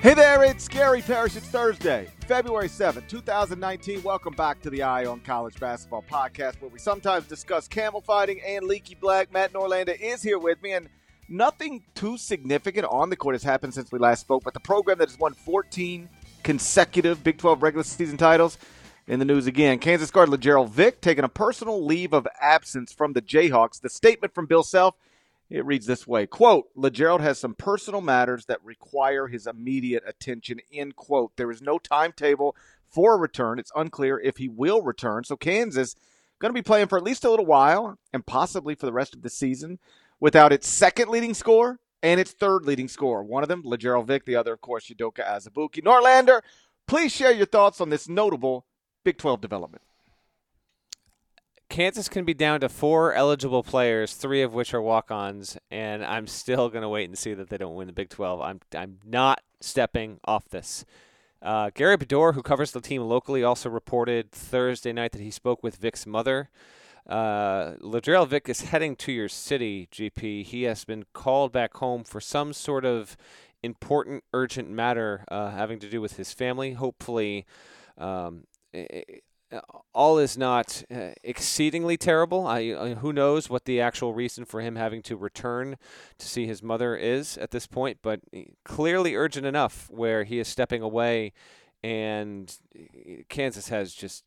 Hey there, it's Gary Parrish. It's Thursday, February 7th, 2019. Welcome back to the Eye on College Basketball podcast, where we sometimes discuss camel fighting and leaky black. Matt Norlander is here with me, and nothing too significant on the court has happened since we last spoke, but the program that has won 14 consecutive Big 12 regular season titles in the news again. Kansas guard LeGerald Vick taking a personal leave of absence from the Jayhawks. The statement from Bill Self – it reads this way, quote, LeGerald has some personal matters that require his immediate attention, end quote. There is no timetable for a return. It's unclear if he will return. So Kansas going to be playing for at least a little while and possibly for the rest of the season without its second leading scorer and its third leading scorer. One of them, LeGerald Vick. The other, of course, Udoka Azubuike. Norlander, please share your thoughts on this notable Big 12 development. Kansas can be down to four eligible players, three of which are walk-ons, and I'm still going to wait and see that they don't win the Big 12. I'm I'm not stepping off this. Uh, Gary Bedore, who covers the team locally, also reported Thursday night that he spoke with Vick's mother. Uh, Latrell Vick is heading to your city, GP. He has been called back home for some sort of important, urgent matter uh, having to do with his family. Hopefully, um, all is not uh, exceedingly terrible. I, uh, who knows what the actual reason for him having to return to see his mother is at this point, but eh, clearly urgent enough where he is stepping away, and Kansas has just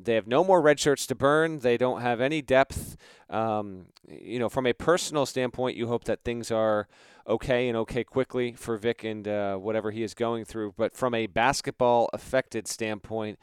they have no more red shirts to burn. They don't have any depth. Um, you know, from a personal standpoint, you hope that things are okay and okay quickly for Vick and uh, whatever he is going through. But from a basketball affected standpoint,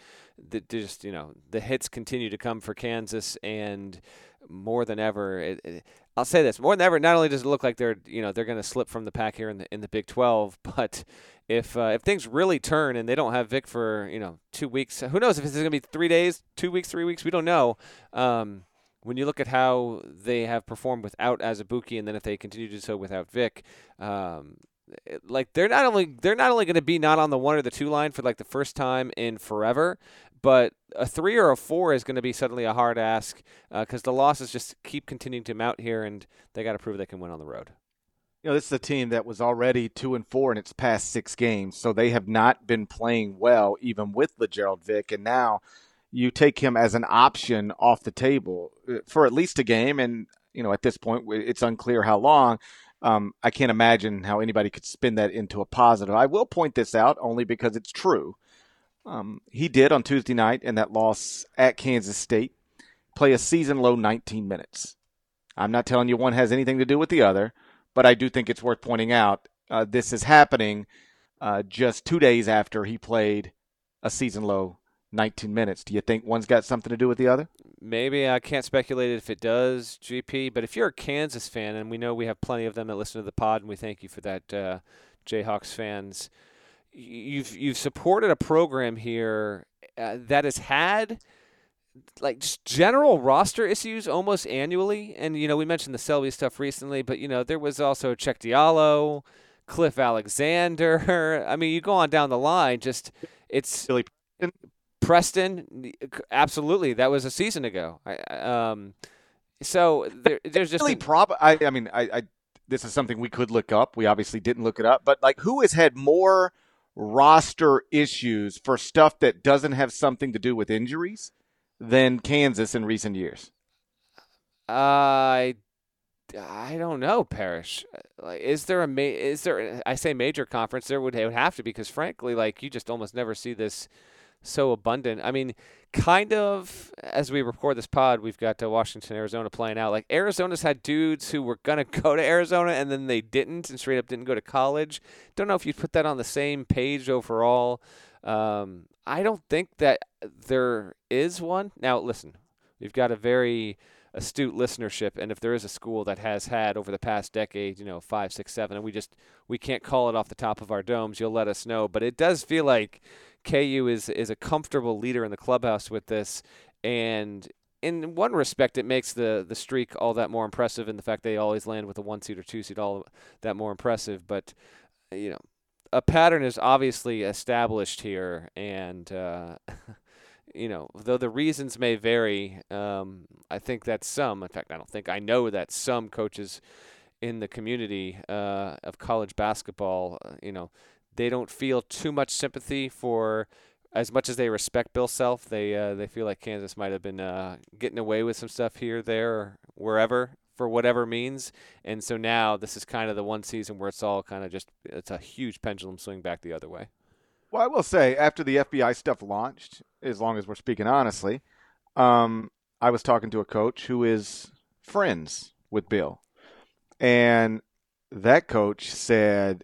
the, just you know the hits continue to come for Kansas, and more than ever, it, it, I'll say this: more than ever, not only does it look like they're you know they're going to slip from the pack here in the in the Big 12, but if uh, if things really turn and they don't have Vick for you know two weeks, who knows if it's going to be three days, two weeks, three weeks? We don't know. Um, when you look at how they have performed without Azubuike, and then if they continue to do so without Vick, um, like they're not only they're not only going to be not on the one or the two line for like the first time in forever, but a three or a four is going to be suddenly a hard ask because uh, the losses just keep continuing to mount here, and they got to prove they can win on the road. You know, this is a team that was already two and four in its past six games, so they have not been playing well, even with LeGerald Vick, and now you take him as an option off the table uh, for at least a game, and you know, at this point, it's unclear how long. Um, I can't imagine how anybody could spin that into a positive. I will point this out only because it's true. Um, he did on Tuesday night in that loss at Kansas State play a season low 19 minutes. I'm not telling you one has anything to do with the other, but I do think it's worth pointing out uh, this is happening uh, just two days after he played a season low 19 minutes. Do you think one's got something to do with the other? Maybe I can't speculate if it does, GP. But if you're a Kansas fan, and we know we have plenty of them that listen to the pod, and we thank you for that, uh, Jayhawks fans you've you've supported a program here uh, that has had like just general roster issues almost annually. And you know, we mentioned the Selby stuff recently, but you know, there was also Cheick Diallo, Cliff Alexander. I mean, you go on down the line. Just it's Billy Preston. Preston, absolutely, that was a season ago. I, um, so there, there's just really prob. I, I mean, I, I this is something we could look up. We obviously didn't look it up, but like, who has had more? roster issues for stuff that doesn't have something to do with injuries than Kansas in recent years? I I don't know, Parrish. Like, is there a ma- is there? I say major conference. There would it would have to be because frankly, like you just almost never see this so abundant. I mean, kind of as we record this pod, we've got uh, Washington, Arizona playing out. Like Arizona's had dudes who were gonna go to Arizona and then they didn't, and straight up didn't go to college. Don't know if you'd put that on the same page overall. Um, I don't think that there is one. Now, listen, we've got a very astute listenership, and if there is a school that has had over the past decade, you know, five, six, seven, and we just we can't call it off the top of our domes, you'll let us know. But it does feel like KU is is a comfortable leader in the clubhouse with this, and in one respect, it makes the the streak all that more impressive. and the fact they always land with a one seed or two seed, all that more impressive. But you know, a pattern is obviously established here, and uh, you know, though the reasons may vary, um, I think that some, in fact, I don't think I know that some coaches in the community uh, of college basketball, uh, you know they don't feel too much sympathy for as much as they respect Bill Self, they uh, they feel like Kansas might have been uh, getting away with some stuff here, there, or wherever for whatever means. And so now this is kind of the one season where it's all kind of just it's a huge pendulum swing back the other way. Well, I will say after the FBI stuff launched, as long as we're speaking honestly, um, I was talking to a coach who is friends with Bill, and that coach said,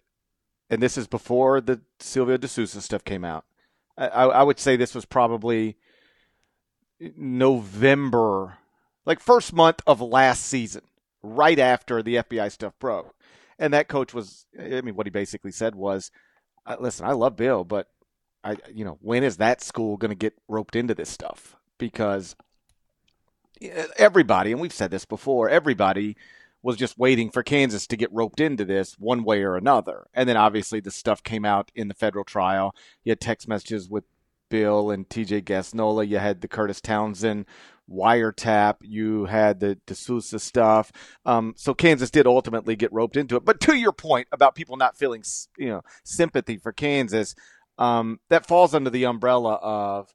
and this is before the Silvio De Sousa stuff came out I, I would say this was probably November, like first month of last season, right after the FBI stuff broke. And that coach was, I mean, what he basically said was, uh, listen, I love Bill, but I, you know, when is that school going to get roped into this stuff? Because everybody, and we've said this before, everybody was just waiting for Kansas to get roped into this one way or another. And then obviously the stuff came out in the federal trial. You had text messages with Bill and TJ Gasnola. You had the Kurtis Townsend wiretap. You had the De Sousa stuff. Um, so Kansas did ultimately get roped into it. But to your point about people not feeling, you know, sympathy for Kansas, um, that falls under the umbrella of,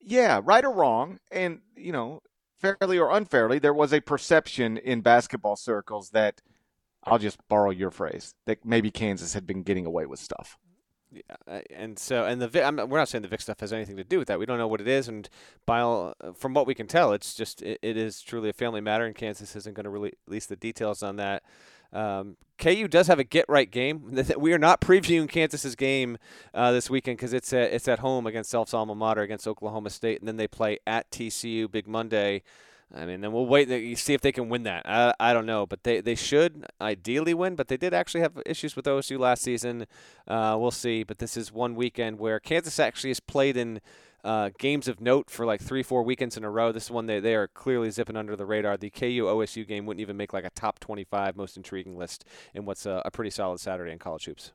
yeah, right or wrong. And, you know, fairly or unfairly, there was a perception in basketball circles that I'll just borrow your phrase that maybe Kansas had been getting away with stuff. Yeah, and so and the I'm, we're not saying the Vick stuff has anything to do with that. We don't know what it is, and by all, from what we can tell, it's just it, it is truly a family matter, and Kansas isn't going to release the details on that. Um, KU does have a get right game. We are not previewing Kansas's game uh, this weekend because it's at, it's at home against Self's alma mater against Oklahoma State, and then they play at TCU Big Monday. I mean, then we'll wait and see if they can win that. I, I don't know, but they, they should ideally win. But they did actually have issues with OSU last season. Uh, we'll see. But this is one weekend where Kansas actually has played in uh, games of note for like three, four weekends in a row. This is one they, they are clearly zipping under the radar. The KU OSU game wouldn't even make like a top 25 most intriguing list in what's a, a pretty solid Saturday in college hoops.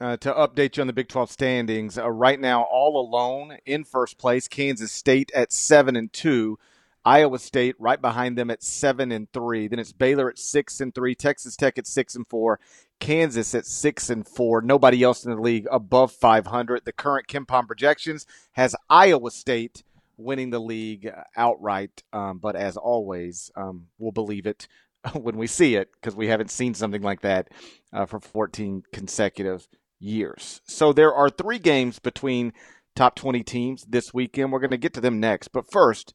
Uh, to update you on the Big 12 standings, uh, right now all alone in first place, Kansas State at seven and two. Iowa State right behind them at seven and three. Then it's Baylor at six and three, Texas Tech at six and four, Kansas at six and four. Nobody else in the league above 500. The current KenPom projections has Iowa State winning the league outright. Um, but as always, um, we'll believe it when we see it because we haven't seen something like that uh, for 14 consecutive years. So there are three games between top 20 teams this weekend. We're going to get to them next. But first,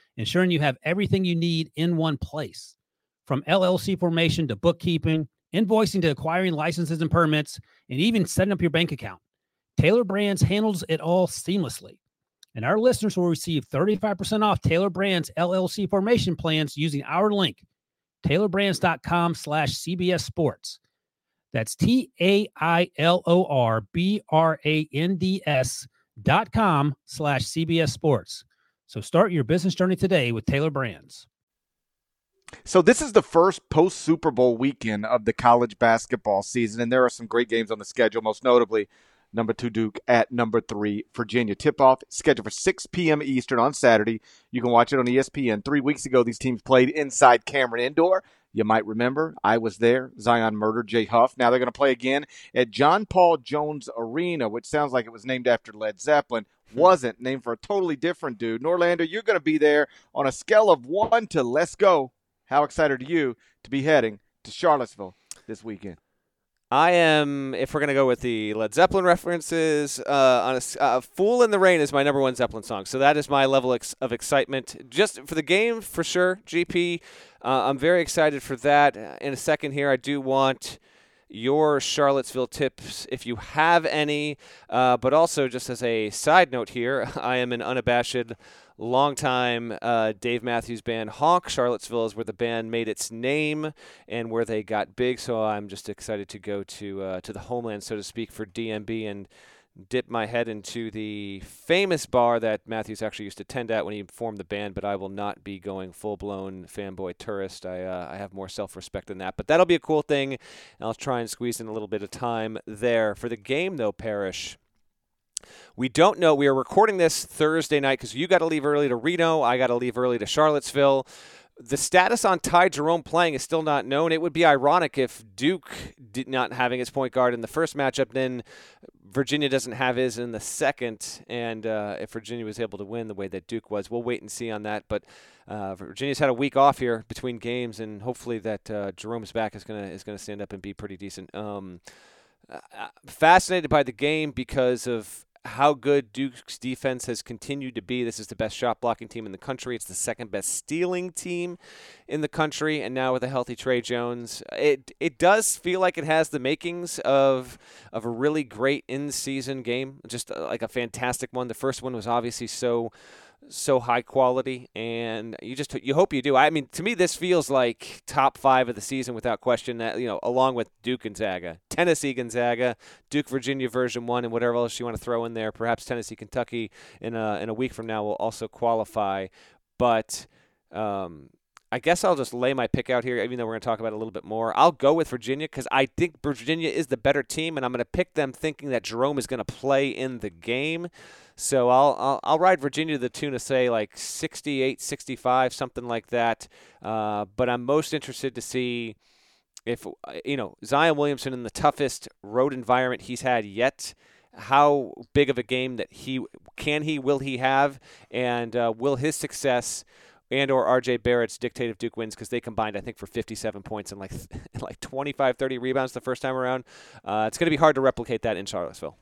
ensuring you have everything you need in one place. From LLC formation to bookkeeping, invoicing to acquiring licenses and permits, and even setting up your bank account. Tailor Brands handles it all seamlessly. And our listeners will receive 35% off Tailor Brands LLC formation plans using our link, tailorbrands.com slash CBS Sports. That's T A I L O R B R A N D S dot com slash CBS Sports. So start your business journey today with Tailor Brands. So this is the first post Super Bowl weekend of the college basketball season, and there are some great games on the schedule. Most notably, number two Duke at number three Virginia. Tip off scheduled for 6 p.m. Eastern on Saturday. You can watch it on ESPN. Three weeks ago, these teams played inside Cameron Indoor. You might remember I was there. Zion murdered Jay Huff. Now they're going to play again at John Paul Jones Arena, which sounds like it was named after Led Zeppelin. Wasn't named for a totally different dude. Norlander, you're going to be there on a scale of one to let's go how excited are you to be heading to Charlottesville this weekend? I am, if we're going to go with the Led Zeppelin references, uh, on a, uh, Fool in the Rain is my number one Zeppelin song. So that is my level ex- of excitement. Just for the game, for sure. GP, uh, I'm very excited for that. In a second here, I do want your Charlottesville tips if you have any. Uh, but also, just as a side note here, I am an unabashed longtime uh, Dave Matthews band Honk. Charlottesville is where the band made its name and where they got big. So I'm just excited to go to uh, to the homeland, so to speak, for DMB and dip my head into the famous bar that Matthews actually used to attend at when he formed the band. But I will not be going full blown fanboy tourist. I uh, I have more self respect than that. But that'll be a cool thing. I'll try and squeeze in a little bit of time there for the game, though. Parrish. We don't know. We are recording this Thursday night because you got to leave early to Reno. I got to leave early to Charlottesville. The status on Ty Jerome playing is still not known. It would be ironic if Duke did not having his point guard in the first matchup, then Virginia doesn't have his in the second, and uh, if Virginia was able to win the way that Duke was, we'll wait and see on that. But uh, Virginia's had a week off here between games, and hopefully that uh, Jerome's back is gonna is gonna stand up and be pretty decent. Um, uh, fascinated by the game because of how good Duke's defense has continued to be. This is the best shot blocking team in the country. It's the second best stealing team in the country, and now with a healthy Tre Jones, it it does feel like it has the makings of of a really great in season game, just uh, like a fantastic one. The first one was obviously so so high quality, and you just you hope you do. I mean, to me, this feels like top five of the season without question. That you know, along with Duke Gonzaga, Tennessee Gonzaga, Duke Virginia version one, and whatever else you want to throw in there. Perhaps Tennessee Kentucky in a in a week from now will also qualify, but. Um, I guess I'll just lay my pick out here, even though we're going to talk about it a little bit more. I'll go with Virginia because I think Virginia is the better team, and I'm going to pick them thinking that Jerome is going to play in the game. So I'll, I'll, I'll ride Virginia to the tune of say like 68, 65, something like that. Uh, but I'm most interested to see if you know Zion Williamson in the toughest road environment he's had yet. How big of a game that he can he will he have, and uh, will his success and or RJ Barrett's dictate if Duke wins because they combined I think for 57 points and like like 25 30 rebounds the first time around. Uh, it's going to be hard to replicate that in Charlottesville.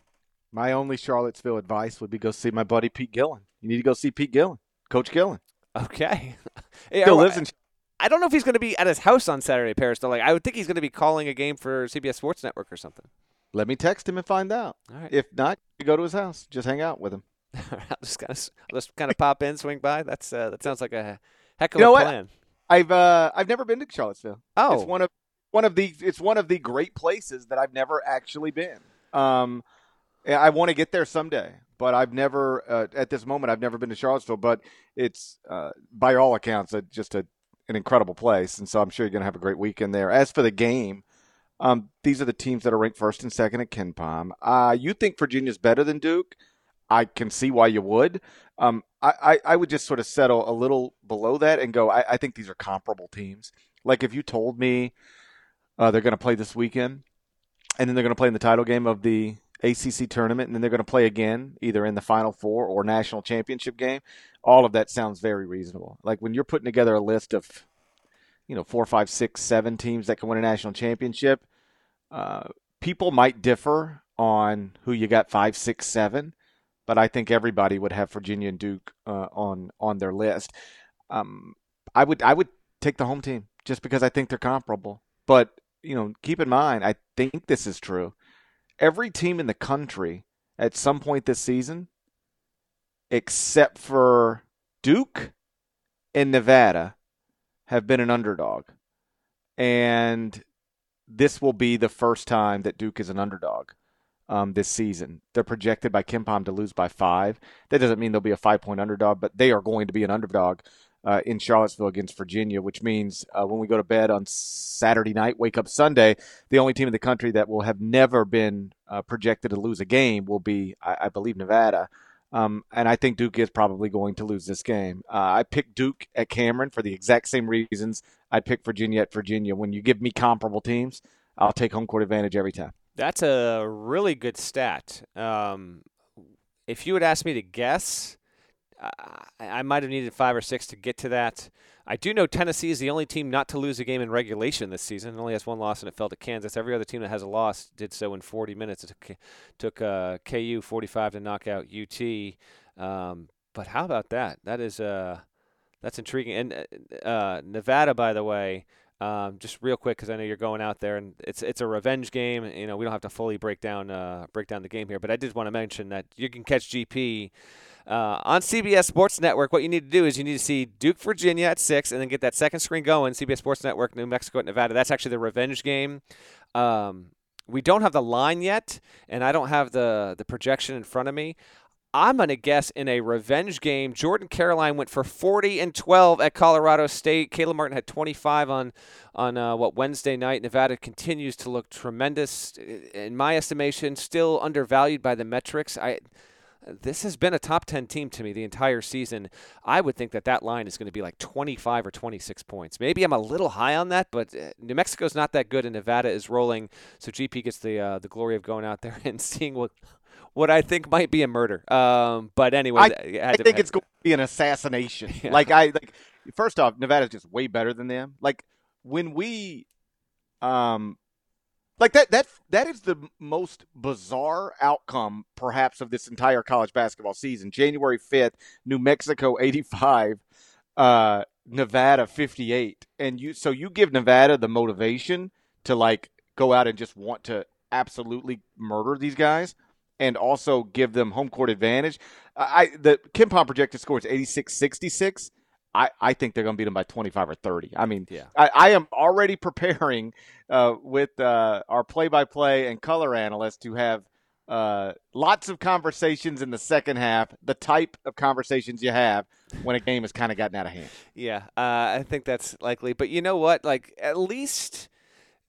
My only Charlottesville advice would be go see my buddy Pete Gillen. You need to go see Pete Gillen, Coach Gillen. Okay. Still lives in. I don't know if he's going to be at his house on Saturday, Paris. Though, like I would think he's going to be calling a game for CBS Sports Network or something. Let me text him and find out. All right. If not, you go to his house. Just hang out with him. I'll just kind of I'll just kind of pop in, swing by. That's uh, that sounds like a heck of You know a what? plan. I've uh, I've never been to Charlottesville. Oh, It's one of one of the it's one of the great places that I've never actually been. Um, I want to get there someday, but I've never uh, at this moment I've never been to Charlottesville. But it's uh, by all accounts a, just a an incredible place, and so I'm sure you're going to have a great weekend there. As for the game, um, these are the teams that are ranked first and second at KenPom. Uh, you think Virginia's better than Duke? I can see why you would. Um, I, I, I would just sort of settle a little below that and go, I, I think these are comparable teams. Like if you told me uh, they're going to play this weekend and then they're going to play in the title game of the ACC tournament and then they're going to play again either in the Final Four or national championship game, all of that sounds very reasonable. Like when you're putting together a list of, you know, four, five, six, seven teams that can win a national championship, uh, people might differ on who you got five, six, seven but I think everybody would have Virginia and Duke uh, on on their list. Um, I would I would take the home team just because I think they're comparable. But you know, keep in mind, I think this is true. Every team in the country at some point this season, except for Duke and Nevada, have been an underdog, and this will be the first time that Duke is an underdog um, this season. They're projected by KenPom to lose by five. That doesn't mean they'll be a five point underdog, but they are going to be an underdog uh, in Charlottesville against Virginia, which means uh, when we go to bed on Saturday night, wake up Sunday, the only team in the country that will have never been uh, projected to lose a game will be, I, I believe, Nevada. Um, and I think Duke is probably going to lose this game. Uh, I picked Duke at Cameron for the exact same reasons I'd pick Virginia at Virginia. When you give me comparable teams, I'll take home court advantage every time. That's a really good stat. Um, if you had asked me to guess, I, I might have needed five or six to get to that. I do know Tennessee is the only team not to lose a game in regulation this season. It only has one loss, and it fell to Kansas. Every other team that has a loss did so in 40 minutes. It took, took uh, KU 45 to knock out UT. Um, but how about that? That is uh, that's intriguing. And uh, uh Nevada, by the way, um, just real quick because I know you're going out there, and it's it's a revenge game. You know, we don't have to fully break down uh, break down the game here, but I did want to mention that you can catch GP uh, on CBS Sports Network. What you need to do is you need to see Duke, Virginia at six, and then get that second screen going. CBS Sports Network, New Mexico at Nevada. That's actually the revenge game. Um, we don't have the line yet, and I don't have the the projection in front of me. I'm going to guess in a revenge game, Jordan Caroline went for 40 and 12 at Colorado State. Caleb Martin had 25 on on uh, what Wednesday night. Nevada continues to look tremendous, in my estimation. Still undervalued by the metrics. I this has been a top 10 team to me the entire season. I would think that that line is going to be like 25 or 26 points. Maybe I'm a little high on that, but uh, New Mexico's not that good, and Nevada is rolling. So GP gets the uh, the glory of going out there and seeing what what I think might be a murder. Um, but anyway, I, I to, think it's going to be an assassination. Yeah. Like I like. First off, Nevada's just way better than them. Like when we, um, like that that that is the most bizarre outcome, perhaps, of this entire college basketball season. January fifth, New Mexico eighty five. Uh, Nevada 58 and you so you give Nevada the motivation to like go out and just want to absolutely murder these guys and also give them home court advantage. I the KenPom projected score is 86-66. I, I think they're going to beat them by 25 or 30. I mean, yeah. I, I am already preparing uh, with uh, our play-by-play and color analyst to have uh, lots of conversations in the second half, the type of conversations you have when a game has kind of gotten out of hand. Yeah, uh, I think that's likely. But you know what? Like, at least –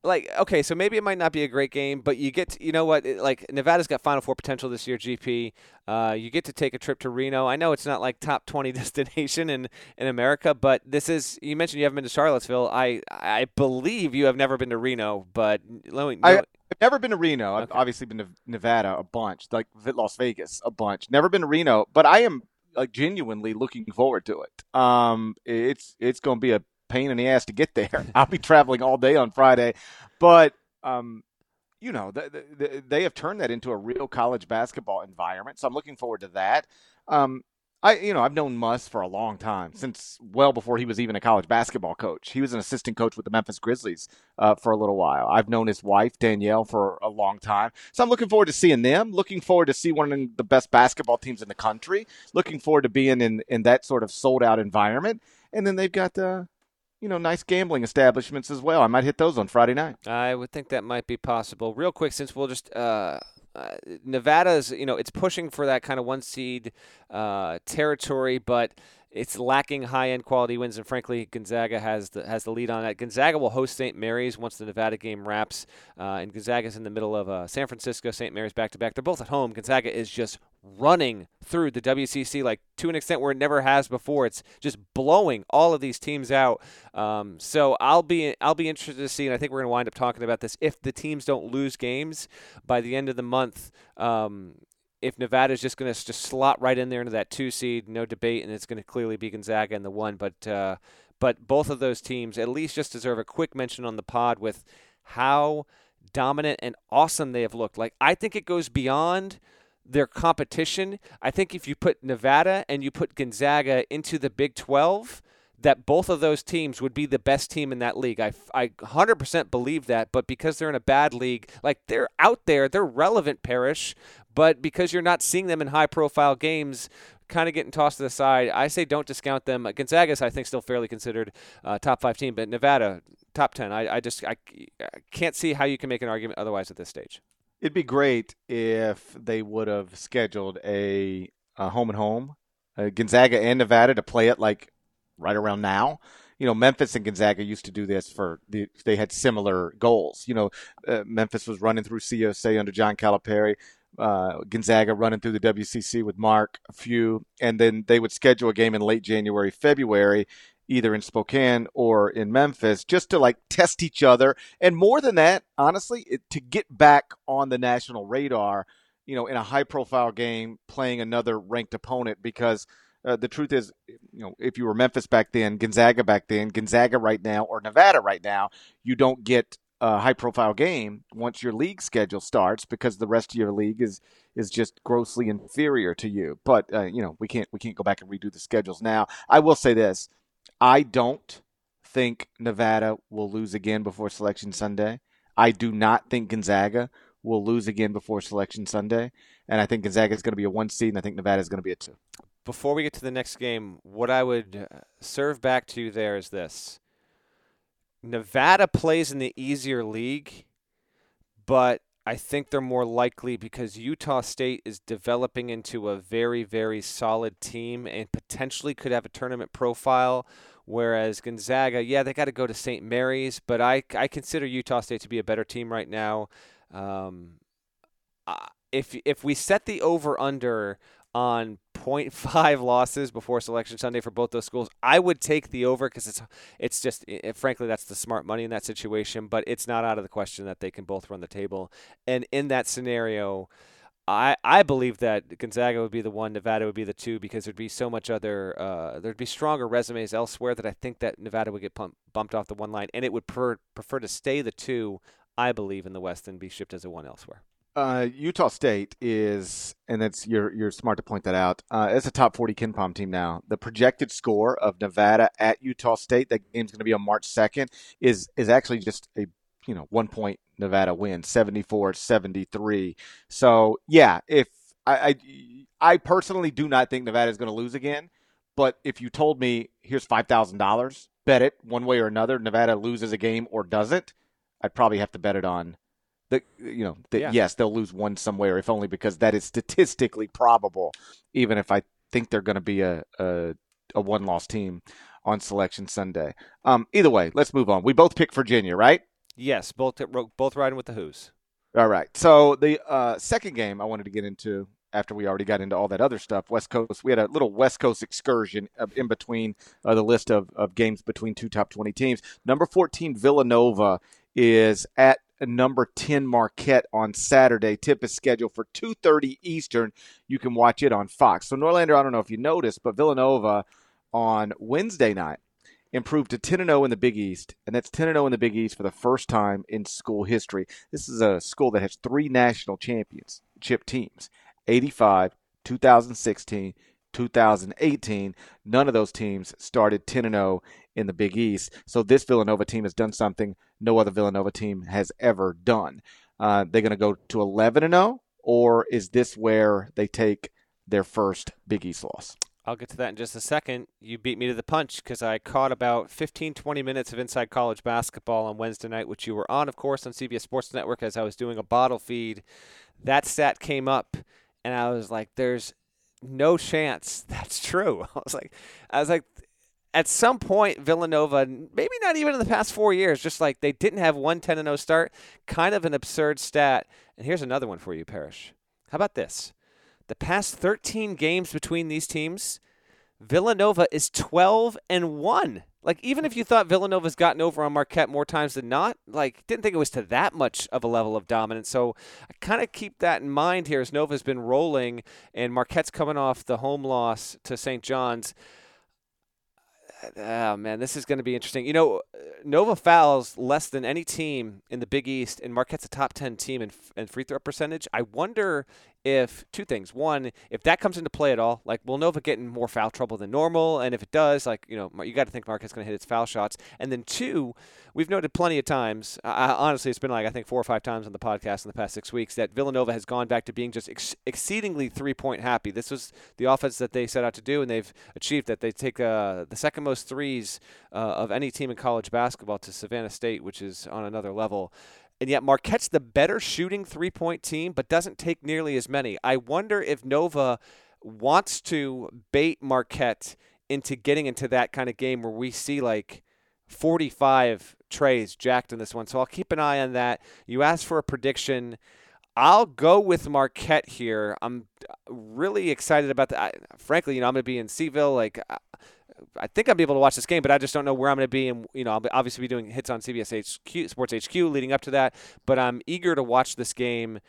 like okay, so maybe it might not be a great game, but you get to, you know what like Nevada's got Final Four potential this year. GP, uh, you get to take a trip to Reno. I know it's not like top twenty destination in in America, but this is. You mentioned you haven't been to Charlottesville. I I believe you have never been to Reno, but let me. I, have never been to Reno. Okay. I've obviously been to Nevada a bunch, like Las Vegas a bunch. Never been to Reno, but I am like genuinely looking forward to it. Um, it's it's going to be a pain in the ass to get there. I'll be traveling all day on Friday, but um, you know, the, the, they have turned that into a real college basketball environment. So I'm looking forward to that. Um, I, you know, I've known Muss for a long time, since well before he was even a college basketball coach. He was an assistant coach with the Memphis Grizzlies uh, for a little while. I've known his wife Danielle for a long time, so I'm looking forward to seeing them. Looking forward to see one of the best basketball teams in the country. Looking forward to being in in that sort of sold out environment. And then they've got uh, you know, nice gambling establishments as well. I might hit those on Friday night. I would think that might be possible. Real quick, since we'll just uh, uh, Nevada's, you know, it's pushing for that kind of one seed uh, territory, but it's lacking high end quality wins, and frankly, Gonzaga has the has the lead on that. Gonzaga will host St. Mary's once the Nevada game wraps, uh, and Gonzaga's in the middle of uh, San Francisco, St. Mary's back to back. They're both at home. Gonzaga is just running through the WCC like to an extent where it never has before. It's just blowing all of these teams out. Um, so I'll be I'll be interested to see, and I think we're going to wind up talking about this if the teams don't lose games by the end of the month. Um, if Nevada is just going to just slot right in there into that two seed, no debate, and it's going to clearly be Gonzaga in the one. But uh, but both of those teams at least just deserve a quick mention on the pod with how dominant and awesome they have looked. Like I think it goes beyond their competition. I think if you put Nevada and you put Gonzaga into the Big 12, that both of those teams would be the best team in that league. I, I 100% believe that, but because they're in a bad league, like they're out there, they're relevant, Parrish, but because you're not seeing them in high profile games, kind of getting tossed to the side, I say don't discount them. Gonzaga's, I think, still fairly considered uh, top five team, but Nevada, top 10. I, I just I, I can't see how you can make an argument otherwise at this stage. It'd be great if they would have scheduled a, a home and home, uh, Gonzaga and Nevada to play it like right around now. You know, Memphis and Gonzaga used to do this for the, they had similar goals. You know, uh, Memphis was running through CUSA under John Calipari. Uh, Gonzaga running through the WCC with Mark Few, and then they would schedule a game in late January, February, either in Spokane or in Memphis, just to like test each other, and more than that, honestly, it, to get back on the national radar. You know, in a high-profile game, playing another ranked opponent because Uh, the truth is, you know, if you were Memphis back then, Gonzaga back then, Gonzaga right now, or Nevada right now, you don't get a high profile game once your league schedule starts because the rest of your league is is just grossly inferior to you. But uh, you know, we can't we can't go back and redo the schedules now. I will say this: I don't think Nevada will lose again before Selection Sunday. I do not think Gonzaga will lose again before Selection Sunday, and I think Gonzaga is going to be a one seed, and I think Nevada is going to be a two. Before we get to the next game, what I would uh, serve back to you there is this Nevada plays in the easier league, but I think they're more likely because Utah State is developing into a very, very solid team and potentially could have a tournament profile. Whereas Gonzaga, yeah, they got to go to St. Mary's, but I, I consider Utah State to be a better team right now. Um, if if we set the over under on 0.5 losses before selection Sunday for both those schools. I would take the over because it's it's just it, frankly that's the smart money in that situation. But it's not out of the question that they can both run the table. And in that scenario, I I believe that Gonzaga would be the one, Nevada would be the two because there'd be so much other uh, there'd be stronger resumes elsewhere that I think that Nevada would get pump, bumped off the one line and it would per, prefer to stay the two. I believe in the West and be shipped as a one elsewhere. Uh, Utah State is, and that's you're you're smart to point that out. Uh, it's a top forty KenPom team now. The projected score of Nevada at Utah State, that game's going to be on March second, is is actually just a you know one point Nevada win, 74-73. So yeah, if I, I I personally do not think Nevada is going to lose again, but if you told me here's five thousand dollars, bet it one way or another, Nevada loses a game or doesn't, I'd probably have to bet it on that you know that yeah. yes they'll lose one somewhere if only because that is statistically probable even if i think they're going to be a, a, a one loss team on selection sunday. Um either way let's move on. We both pick virginia right? Yes both both riding with the Hoos. All right. So the uh, second game i wanted to get into after we already got into all that other stuff west coast we had a little west coast excursion in between uh, the list of, of games between two top 20 teams. Number 14 villanova is at number 10 Marquette on Saturday. Tip is scheduled for 2:30 Eastern. You can watch it on Fox. So Norlander, I don't know if you noticed, but Villanova on Wednesday night improved to 10 0 in the Big East, and that's 10 0 in the Big East for the first time in school history. This is a school that has three national championship teams 85, 2016, 2018. None of those teams started 10 0 in the Big East. So this Villanova team has done something no other Villanova team has ever done. Uh, they're going to go to 11 and 0, or is this where they take their first Big East loss? I'll get to that in just a second. You beat me to the punch because I caught about 15, 20 minutes of Inside College Basketball on Wednesday night, which you were on, of course, on CBS Sports Network as I was doing a bottle feed. That stat came up, and I was like, there's no chance that's true. I was like, I was like, at some point, Villanova, maybe not even in the past four years, just like they didn't have one 10 0 start, kind of an absurd stat. And here's another one for you, Parrish. How about this? The past 13 games between these teams, Villanova is 12 and 1. Like, even if you thought Villanova's gotten over on Marquette more times than not, like, didn't think it was to that much of a level of dominance. So I kind of keep that in mind here as Nova's been rolling and Marquette's coming off the home loss to St. John's oh man, this is going to be interesting. You know, Nova fouls less than any team in the Big East, and Marquette's a top ten team in, in free throw percentage. I wonder if two things. One, if that comes into play at all, like will Nova get in more foul trouble than normal? And if it does, like you know, you got to think Marquette's going to hit its foul shots. And then two, we've noted plenty of times. Honestly, it's been like I think four or five times on the podcast in the past six weeks that Villanova has gone back to being just ex- exceedingly three point happy. This was the offense that they set out to do, and they've achieved that. They take uh, the second most threes uh, of any team in college basketball to Savannah State, which is on another level and yet Marquette's the better shooting three point team, but doesn't take nearly as many. I wonder if Nova wants to bait Marquette into getting into that kind of game where we see like 45 trays jacked in this one. So I'll keep an eye on that. You asked for a prediction. I'll go with Marquette here. I'm really excited about that. Frankly, you know, I'm going to be in C'ville. Like, uh, I think I'll be able to watch this game, but I just don't know where I'm going to be. And you know, I'll obviously be doing hits on CBS HQ, Sports HQ leading up to that. But I'm eager to watch this game.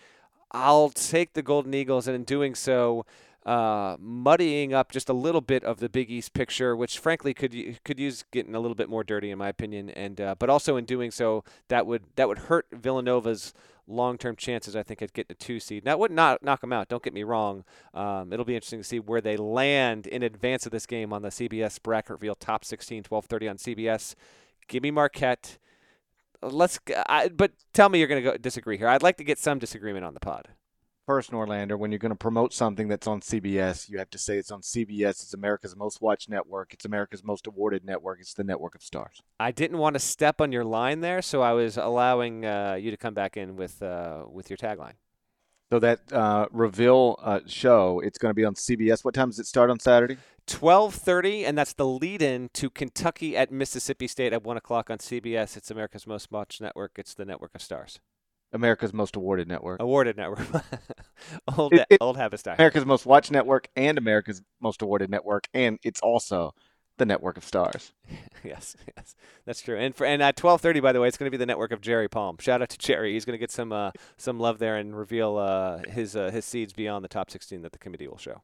I'll take the Golden Eagles, and in doing so, uh, muddying up just a little bit of the Big East picture, which frankly could could use getting a little bit more dirty in my opinion, and uh, but also in doing so that would that would hurt Villanova's long-term chances, I think, at getting a two seed. That would not knock them out. Don't get me wrong. Um, it'll be interesting to see where they land in advance of this game on the CBS bracket reveal top 16, 12:30 on CBS. Give me Marquette. Let's. I, but tell me you're going to disagree here. I'd like to get some disagreement on the pod. First, Norlander, when you're going to promote something that's on CBS, you have to say it's on CBS. It's America's most watched network. It's America's most awarded network. It's the network of stars. I didn't want to step on your line there, so I was allowing uh, you to come back in with uh, with your tagline. So that uh, reveal uh, show, it's going to be on CBS. What time does it start on Saturday? Twelve thirty, and that's the lead-in to Kentucky at Mississippi State at one o'clock on CBS. It's America's most watched network. It's the network of stars. America's most awarded network. Awarded network. old it, it, old habits. America's most watched network and America's most awarded network, and it's also the network of stars. yes, yes, that's true. And for and at twelve thirty, by the way, it's going to be the network of Jerry Palm. Shout out to Jerry. He's going to get some uh, some love there and reveal uh, his uh, his seeds beyond the top sixteen that the committee will show.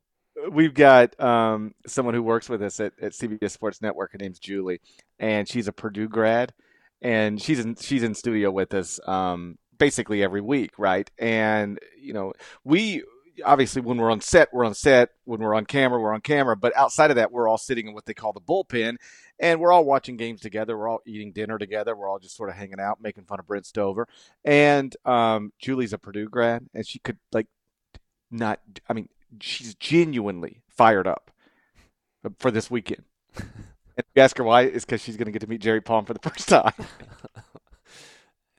We've got um, someone who works with us at, at CBS Sports Network. Her name's Julie, and she's a Purdue grad, and she's in she's in studio with us. Um, basically every week, right? And you know, we obviously when we're on set, we're on set. When we're on camera, we're on camera. But outside of that, we're all sitting in what they call the bullpen, and we're all watching games together. We're all eating dinner together. We're all just sort of hanging out, making fun of Brent Stover. And um, Julie's a Purdue grad, and she could like not. I mean, she's genuinely fired up for this weekend. And you ask her why, it's because she's going to get to meet Jerry Palm for the first time.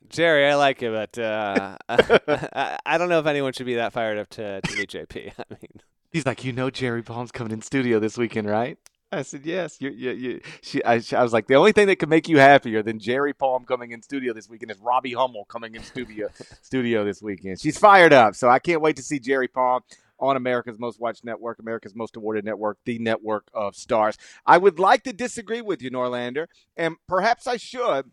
Jerry, I like it, but uh, I, I, don't know if anyone should be that fired up to, to meet JP. I mean, he's like, you know, Jerry Palm's coming in studio this weekend, right? I said, yes. You, you, you. She, I, I, was like, the only thing that could make you happier than Jerry Palm coming in studio this weekend is Robbie Hummel coming in studio studio this weekend. She's fired up, so I can't wait to see Jerry Palm on America's Most Watched Network, America's Most Awarded Network, the network of stars. I would like to disagree with you, Norlander, and perhaps I should,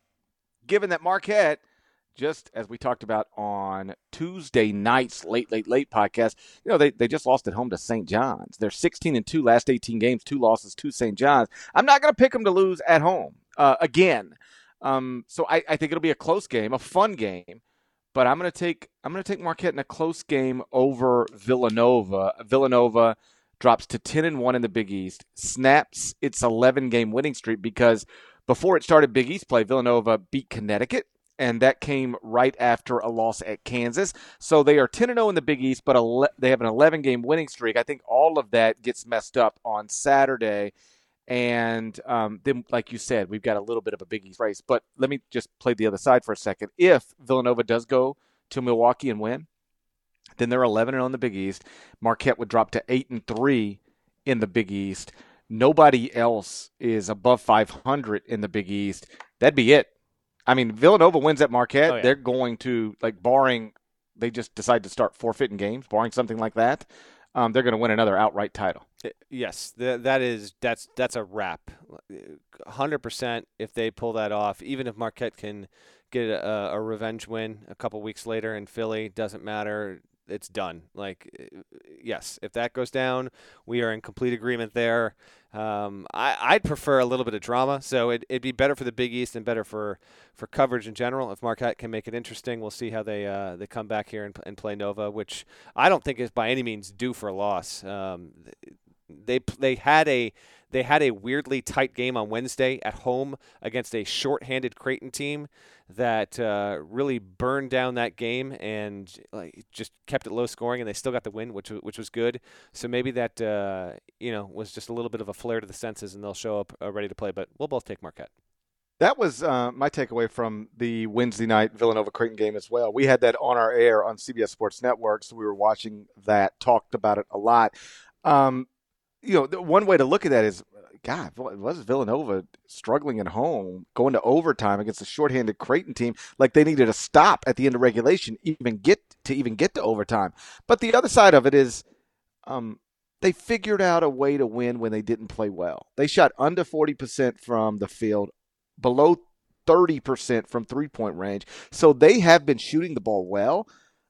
given that Marquette – just as we talked about on Tuesday night's late, late, late podcast, you know, they, they just lost at home to St. John's. They're 16 and 2 last 18 games, two losses to St. John's. I'm not going to pick them to lose at home uh, again. Um, so I, I think it'll be a close game, a fun game. But I'm going to take I'm going to take Marquette in a close game over Villanova. Villanova drops to 10 and 1 in the Big East, snaps its 11 game winning streak because before it started Big East play, Villanova beat Connecticut and that came right after a loss at Kansas. So they are 10 0 in the Big East, but ele- they have an 11 game winning streak. I think all of that gets messed up on Saturday. And um, then, like you said, we've got a little bit of a Big East race. But let me just play the other side for a second. If Villanova does go to Milwaukee and win, then they're 11 0 in the Big East. Marquette would drop to 8 and 3 in the Big East. Nobody else is above 500 in the Big East. That'd be it I mean, Villanova wins at Marquette. Oh, yeah. They're going to like barring they just decide to start forfeiting games, barring something like that. Um, they're going to win another outright title. Yes, that is that's that's a wrap. Hundred percent. If they pull that off, even if Marquette can get a, a revenge win a couple weeks later in Philly, doesn't matter it's done. Like, uh, yes, if that goes down, we are in complete agreement there. Um, I, would prefer a little bit of drama, so it, would be better for the Big East and better for, for coverage in general. If Marquette can make it interesting, we'll see how they uh, they come back here and, and play Nova, which I don't think is by any means due for a loss. Um, they they had a they had a weirdly tight game on Wednesday at home against a short-handed Creighton team that uh, really burned down that game and like just kept it low scoring, and they still got the win, which which was good. So maybe that uh, you know was just a little bit of a flare to the senses, and they'll show up uh, ready to play. But we'll both take Marquette. That was uh, my takeaway from the Wednesday night Villanova Creighton game as well. We had that on our air on CBS Sports Network, so we were watching that, talked about it a lot. Um, you know, one way to look at that is God, was Villanova struggling at home, going to overtime against a shorthanded Creighton team? Like they needed a stop at the end of regulation, even get to even get to overtime. But the other side of it is, um, they figured out a way to win when they didn't play well. They shot under forty percent from the field, below thirty percent from three point range. So they have been shooting the ball well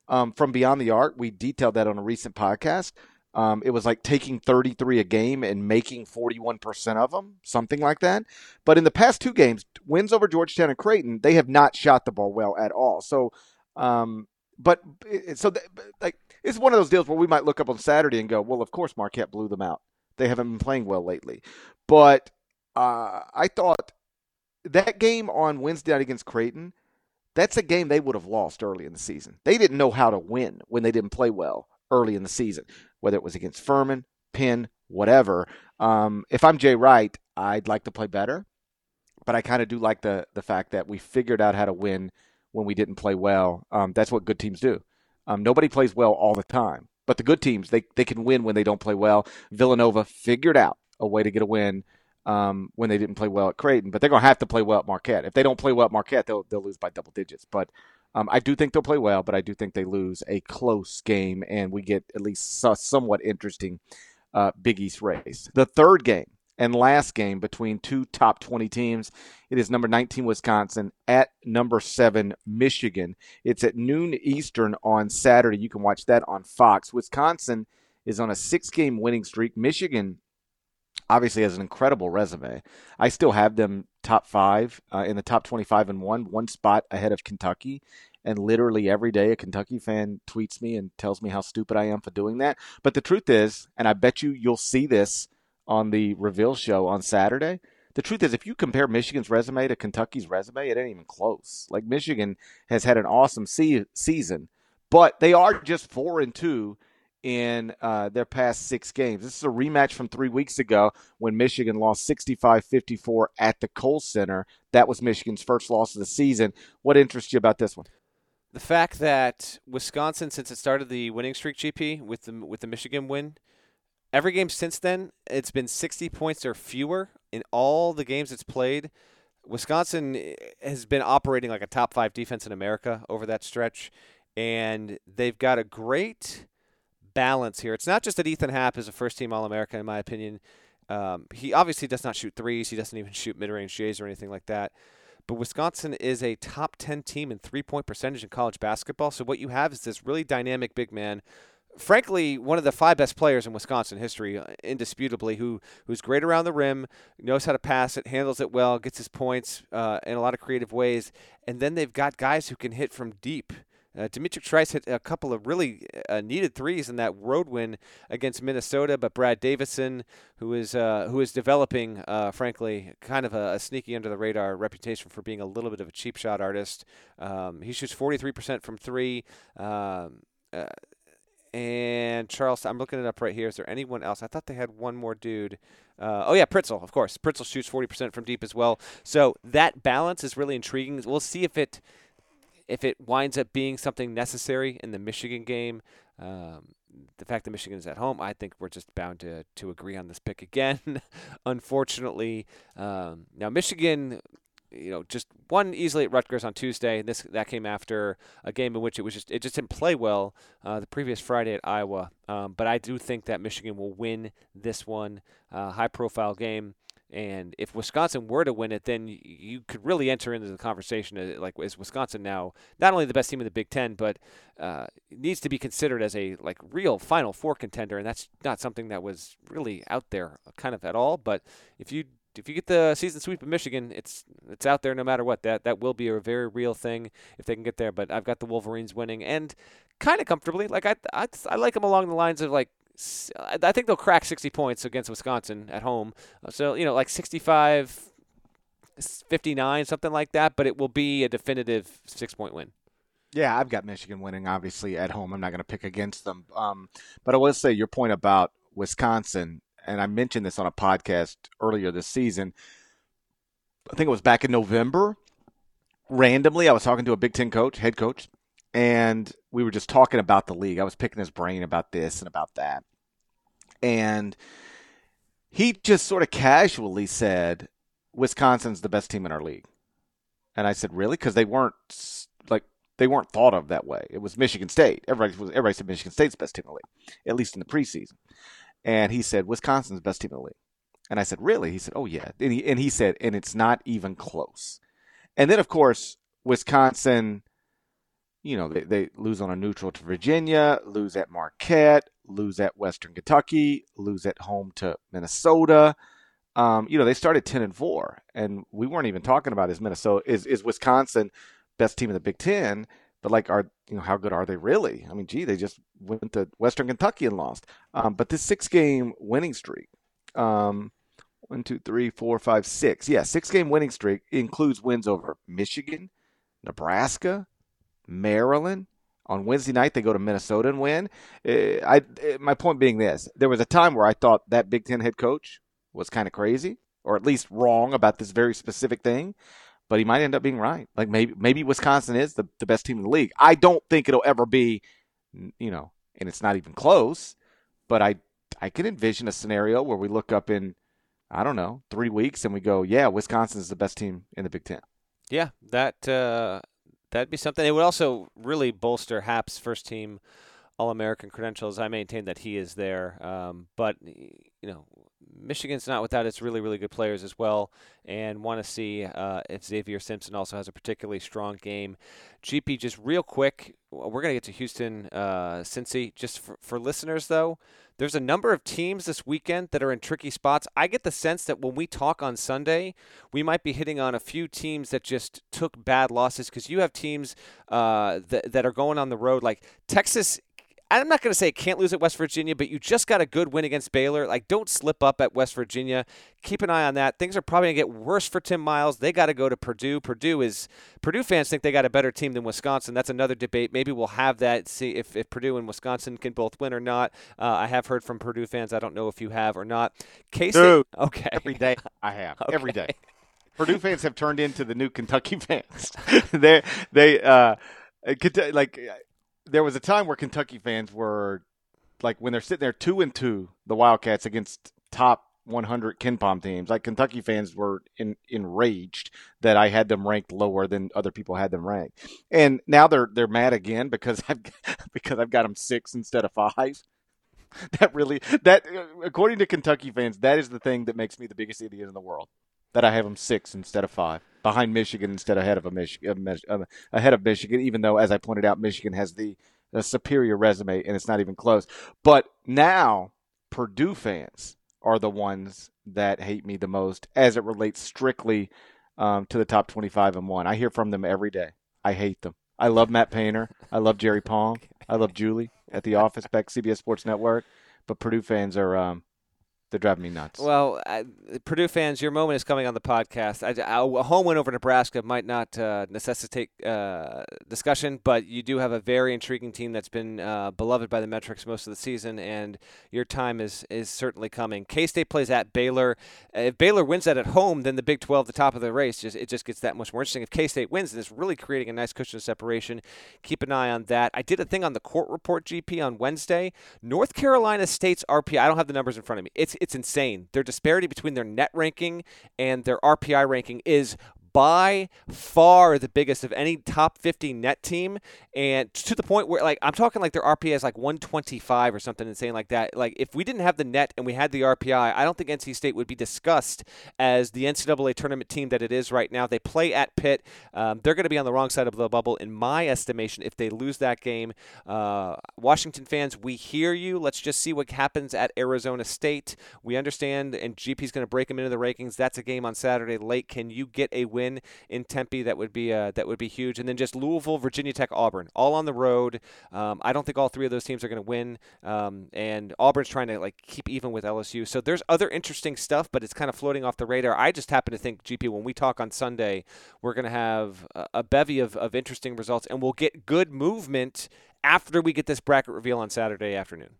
um, from beyond the arc. We detailed that on a recent podcast. Um, it was like taking 33 a game and making 41% of them, something like that. But in the past two games, wins over Georgetown and Creighton, they have not shot the ball well at all. So, um, but so like it's one of those deals where we might look up on Saturday and go, well, of course Marquette blew them out. They haven't been playing well lately. But uh, I thought that game on Wednesday night against Creighton, that's a game they would have lost early in the season. They didn't know how to win when they didn't play well early in the season, whether it was against Furman, Penn, whatever. Um, if I'm Jay Wright, I'd like to play better, but I kind of do like the the fact that we figured out how to win when we didn't play well. Um, that's what good teams do. Um, nobody plays well all the time, but the good teams they they can win when they don't play well. Villanova figured out a way to get a win um, when they didn't play well at Creighton, but they're going to have to play well at Marquette. If they don't play well at Marquette, they'll they'll lose by double digits. But um, I do think they'll play well, but I do think they lose a close game, and we get at least somewhat interesting uh, Big East race. The third game and last game between two top 20 teams. It is number 19 Wisconsin at number 7 Michigan. It's at noon Eastern on Saturday. You can watch that on Fox. Wisconsin is on a 6-game winning streak. Michigan obviously has an incredible resume. I still have them top 5 uh, in the top 25 and 1, one spot ahead of Kentucky. And literally every day, a Kentucky fan tweets me and tells me how stupid I am for doing that. But the truth is, and I bet you you'll see this on the reveal show on Saturday. The truth is, if you compare Michigan's resume to Kentucky's resume, it ain't even close. Like Michigan has had an awesome se- season, but they are just four and two in uh, their past six games. This is a rematch from three weeks ago when Michigan lost 65 54 at the Kohl Center. That was Michigan's first loss of the season. What interests you about this one? The fact that Wisconsin, since it started the winning streak, GP with the with the Michigan win, Every game since then, it's been 60 points or fewer in all the games it's played. Wisconsin eh, has been operating like a top five defense in America over that stretch, and they've got a great balance here. It's not just that Ethan Happ is a first team All American, in my opinion. Um, he obviously does not shoot threes, he doesn't even shoot mid range Jays or anything like that. But Wisconsin is a top 10 team in three point percentage in college basketball. So what you have is this really dynamic big man frankly, one of the five best players in Wisconsin history, uh, indisputably, who who's great around the rim, knows how to pass it, handles it well, gets his points uh, in a lot of creative ways, and then they've got guys who can hit from deep. Uh, Trice hit a couple of really uh, needed threes in that road win against Minnesota, but Brad Davison, who is uh, who is developing, uh, frankly, kind of a, a, sneaky under the radar reputation for being a little bit of a cheap shot artist. Um, he shoots 43% from three. Um, uh, and Charles. I'm looking it up right here. Is there anyone else? I thought they had one more dude. Uh, oh yeah, Pritzl, of course. Pritzl shoots 40% from deep as well. So that balance is really intriguing. We'll see if it if it winds up being something necessary in the Michigan game. Um, the fact that Michigan is at home, I think we're just bound to to agree on this pick again. Unfortunately, um, now Michigan you know, just won easily at Rutgers on Tuesday. And this that came after a game in which it was just it just didn't play well uh, the previous Friday at Iowa. Um, but I do think that Michigan will win this one, uh, high profile game. And if Wisconsin were to win it, then you could really enter into the conversation. Uh, like, is Wisconsin now not only the best team in the Big Ten, but uh, needs to be considered as a like real Final Four contender? And that's not something that was really out there, kind of at all. But if you if you get the season sweep of Michigan, it's it's out there no matter what. That that will be a very real thing if they can get there. But I've got the Wolverines winning and kind of comfortably. Like I, I I like them along the lines of like I think they'll crack 60 points against Wisconsin at home. So you know like 65, 59, something like that. But it will be a definitive six point win. Yeah, I've got Michigan winning, obviously, at home. I'm not going to pick against them. Um, but I will say your point about Wisconsin and I mentioned this on a podcast earlier this season. I think it was back in November. Randomly, I was talking to a Big Ten coach, head coach, and we were just talking about the league. I was picking his brain about this and about that. And he just sort of casually said, Wisconsin's the best team in our league. And I said, really? Because they weren't like they weren't thought of that way. It was Michigan State. Everybody was everybody said Michigan State's best team in the league, at least in the preseason. And he said, Wisconsin's best team in the league. And I said, Really? He said, Oh, yeah. And he, and he said, And it's not even close. And then, of course, Wisconsin you know, they, they lose on a neutral to Virginia, lose at Marquette, lose at Western Kentucky, lose at home to Minnesota. Um, you know, they started ten and four, and we weren't even talking about is Minnesota is is Wisconsin best team in the Big Ten, but like, are you know how good are they really? I mean, gee, they just went to Western Kentucky and lost. Um, but this six game winning streak, um, one, two, three, four, five, six, yeah, six game winning streak includes wins over Michigan, Nebraska, Maryland. On Wednesday night, they go to Minnesota and win. Uh, I, uh, my point being this: there was a time where I thought that Big Ten head coach was kind of crazy, or at least wrong about this very specific thing. But he might end up being right. Like maybe maybe Wisconsin is the, the best team in the league. I don't think it'll ever be, you know, and it's not even close. But I I can envision a scenario where we look up in I don't know three weeks and we go, yeah, Wisconsin is the best team in the Big Ten. Yeah, that uh, that'd be something. It would also really bolster Happ's first team All American credentials. I maintain that he is there, um, but you know, Michigan's not without its really, really good players as well, and want to see uh, if Zavier Simpson also has a particularly strong game. GP, just real quick, we're going to get to Houston, uh, Cincy. Just for, for listeners, though, there's a number of teams this weekend that are in tricky spots. I get the sense that when we talk on Sunday, we might be hitting on a few teams that just took bad losses because you have teams uh, that, that are going on the road. Like Texas I'm not going to say can't lose at West Virginia, but you just got a good win against Baylor. Like, don't slip up at West Virginia. Keep an eye on that. Things are probably going to get worse for Tim Miles. They got to go to Purdue. Purdue is Purdue fans think they got a better team than Wisconsin. That's another debate. Maybe we'll have that. See if, if Purdue and Wisconsin can both win or not. Uh, I have heard from Purdue fans. I don't know if you have or not. State. Okay. Every day I have. Okay. Every day. Purdue fans have turned into the new Kentucky fans. they they uh like there was a time where Kentucky fans were like when they're sitting there two and two, the Wildcats against top 100 KenPom teams. Like Kentucky fans were in, enraged that I had them ranked lower than other people had them ranked, and now they're they're mad again because I've because I've got them six instead of five. That really that uh, according to Kentucky fans, that is the thing that makes me the biggest idiot in the world. That I have them six instead of five behind Michigan instead ahead of a Michigan ahead of Michigan, even though, as I pointed out, Michigan has the, the superior resume and it's not even close. But now Purdue fans are the ones that hate me the most as it relates strictly um, to the top 25 and one. I hear from them every day. I hate them. I love Matt Painter. I love Jerry Palm. I love Julie at the office back CBS Sports Network. But Purdue fans are um, they're driving me nuts. Well, Purdue fans, your moment is coming on the podcast. A home win over Nebraska might not uh, necessitate uh, discussion, but you do have a very intriguing team that's been uh, beloved by the metrics most of the season, and your time is is certainly coming. K State plays at Baylor. If Baylor wins that at home, then the Big 12, the top of the race, just it just gets that much more interesting. If K State wins, it's really creating a nice cushion of separation. Keep an eye on that. I did a thing on the court report GP on Wednesday. North Carolina State's RPI. I don't have the numbers in front of me. It's insane. Their disparity between their net ranking and their RPI ranking is by far the biggest of any top 50 net team and to the point where like i'm talking like their rpi is like 125 or something insane like that. Like if we didn't have the net and we had the rpi i don't think nc state would be discussed as the ncaa tournament team that it is right now. They play at pitt. Um, they're going to be on the wrong side of the bubble in my estimation if they lose that game. Uh, washington fans we hear you. Let's just see what happens at arizona state. We understand and gp's going to break them into the rankings. That's a game on saturday late. Can you get a win win in Tempe, that would be uh, that would be huge. And then just Louisville, Virginia Tech, Auburn, all on the road. Um, I don't think all three of those teams are going to win. Um, and Auburn's trying to like keep even with LSU. So there's other interesting stuff, but it's kind of floating off the radar. I just happen to think, GP, when we talk on Sunday, we're going to have a, a bevy of, of interesting results, and we'll get good movement after we get this bracket reveal on Saturday afternoon.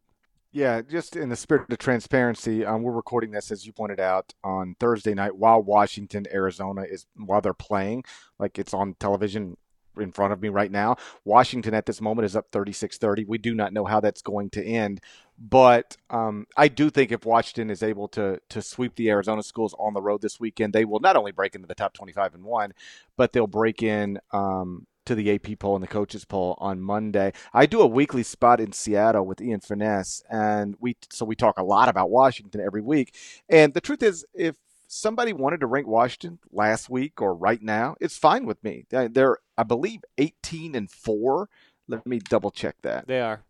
Yeah, just in the spirit of transparency, um, we're recording this as you pointed out on Thursday night while Washington, Arizona is while they're playing. Like it's on television in front of me right now. Washington at this moment is up 36-30. We do not know how that's going to end, but um, I do think if Washington is able to to sweep the Arizona schools on the road this weekend, they will not only break into the top 25 and one, but they'll break in um, to the AP poll and the coaches poll on Monday. I do a weekly spot in Seattle with Ian Furness, and we so we talk a lot about Washington every week. And the truth is, if somebody wanted to rank Washington last week or right now, it's fine with me. They're, I believe, 18 and four. Let me double check that. They are.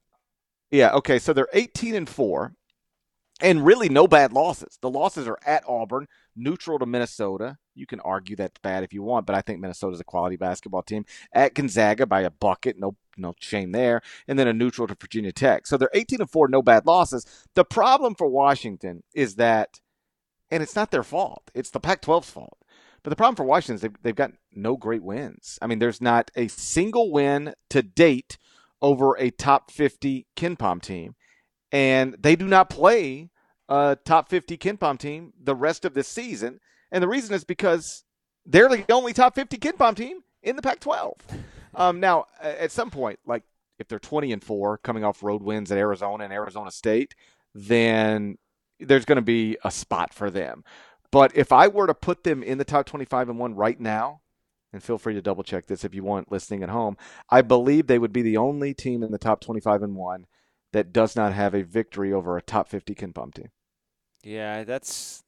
Yeah. Okay. So they're 18 and four, and really no bad losses. The losses are at Auburn, neutral to Minnesota. You can argue that's bad if you want, but I think Minnesota's a quality basketball team. At Gonzaga by a bucket, no no shame there, and then a neutral to Virginia Tech. So they're 18 and four, no bad losses. The problem for Washington is that, and it's not their fault. It's the Pac-12's fault. But the problem for Washington is they've, they've got no great wins. I mean, there's not a single win to date over a top 50 KenPom team. And they do not play a top 50 KenPom team the rest of this season. And the reason is because they're the only top 50 KenPom team in the Pac 12. Um, now, at some point, like if they're 20 and 4 coming off road wins at Arizona and Arizona State, then there's going to be a spot for them. But if I were to put them in the top 25 and 1 right now, and feel free to double check this if you want listening at home, I believe they would be the only team in the top 25 and 1 that does not have a victory over a top 50 KenPom team. Yeah, that's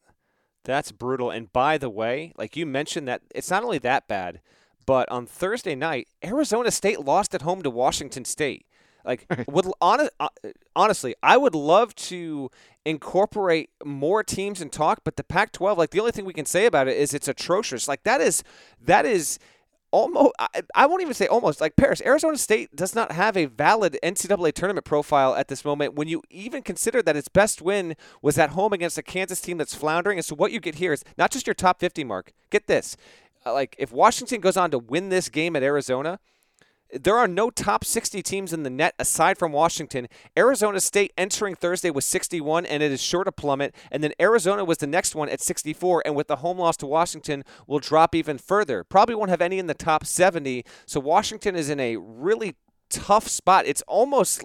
that's brutal. And by the way, like you mentioned that it's not only that bad, but on Thursday night, Arizona State lost at home to Washington State. Like, would honest, uh, honestly, I would love to incorporate more teams and talk, but the Pac-12, like the only thing we can say about it is it's atrocious. Like that is that is almost I, I, won't even say almost like Parrish. Arizona State does not have a valid NCAA tournament profile at this moment. When you even consider that its best win was at home against a Kansas team that's floundering, and so what you get here is not just your top 50 mark. Get this, uh, like if Washington goes on to win this game at Arizona there are no top 60 teams in the net aside from Washington. Arizona State entering Thursday was 61, and it is sure to plummet. And then Arizona was the next one at 64, and with the home loss to Washington, will drop even further. Probably won't have any in the top 70. So Washington is in a really tough spot. It's almost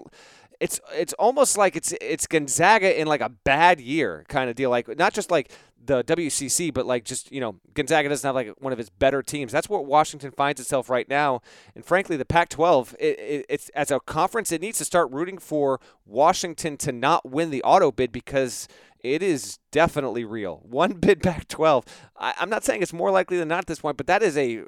it's it's almost like it's it's Gonzaga in like a bad year kind of deal. Like not just like the WCC, but like just you know Gonzaga doesn't have like one of its better teams. That's where Washington finds itself right now. And frankly, the Pac-12, it, it, it's as a conference, it needs to start rooting for Washington to not win the auto bid because it is definitely real. One bid Pac-12. I, I'm not saying it's more likely than not at this point, but that is a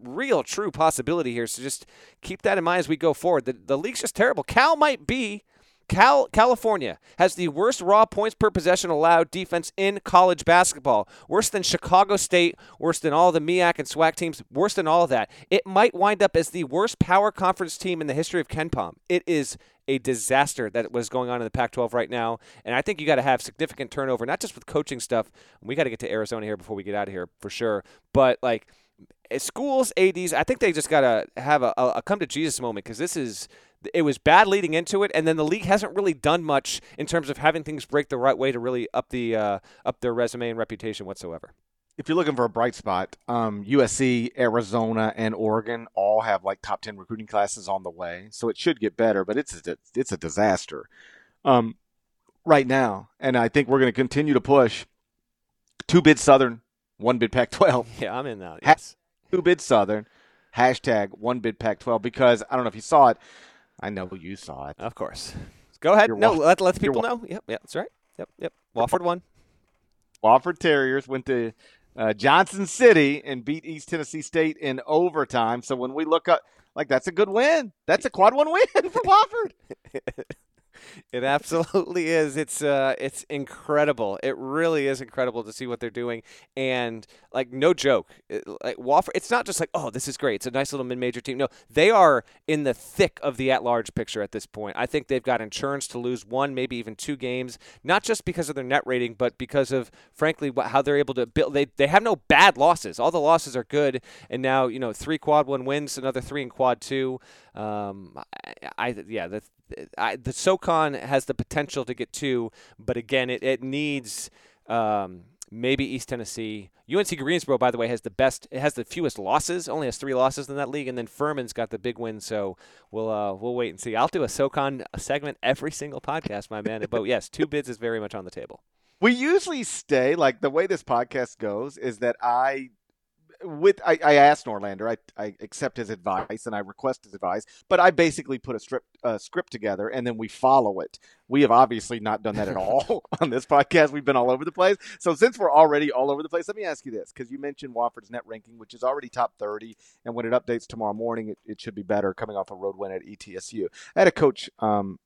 real true possibility here. So just keep that in mind as we go forward. The, the league's just terrible. Cal might be Cal, California has the worst raw points per possession allowed defense in college basketball. Worse than Chicago State, worse than all the MEAC and SWAC teams, worse than all of that. It might wind up as the worst power conference team in the history of KenPom. It is a disaster that was going on in the Pac 12 right now. And I think you got to have significant turnover, not just with coaching stuff. We got to get to Arizona here before we get out of here for sure. But like, eh, schools, ads, I think they just got to have a, a come to Jesus moment because this is it was bad leading into it, and then the league hasn't really done much in terms of having things break the right way to really up the uh, up their resume and reputation whatsoever. If you're looking for a bright spot, um, USC, Arizona, and Oregon all have like top ten recruiting classes on the way, so it should get better. But it's a, it's a disaster um, right now, and I think we're going to continue to push two bid Southern, one bid Pac-12. Yeah, I'm in that. Yes, two bid Southern. Hashtag one bid Pac-12 because I don't know if you saw it I know you saw it. Of course. Go ahead. You're no, wa- let, let the people know. Yep, yep, that's right. Yep, yep. Wofford won. Wofford Terriers went to uh, Johnson City and beat East Tennessee State in overtime. So when we look up, like that's a good win. That's a quad one win for Wofford. It absolutely is. It's uh, it's incredible. It really is incredible to see what they're doing, and like no joke, it, like Wofford. It's not just like oh, this is great. It's a nice little mid-major team. No, they are in the thick of the at-large picture at this point. I think they've got insurance to lose one, maybe even two games, not just because of their net rating, but because of frankly what, how they're able to build. They they have no bad losses. All the losses are good, and now you know three quad one wins, another three in quad two. Um, I, I yeah, the I, the SoCon has the potential to get two, but again, it it needs. Um, maybe East Tennessee. UNC Greensboro, by the way, has the best. It has the fewest losses. Only has three losses in that league, and then Furman's got the big win. So we'll uh, we'll wait and see. I'll do a SoCon segment every single podcast, my man. but yes, two bids is very much on the table. We usually stay like the way this podcast goes is that I with I, I asked Norlander, I, I accept his advice and I request his advice, but I basically put a script uh, script together and then we follow it. We have obviously not done that at all on this podcast. We've been all over the place. So since we're already all over the place, let me ask you this because you mentioned Wofford's net ranking, which is already top thirty, and when it updates tomorrow morning, it, it should be better coming off a road win at ETSU. I had a coach um,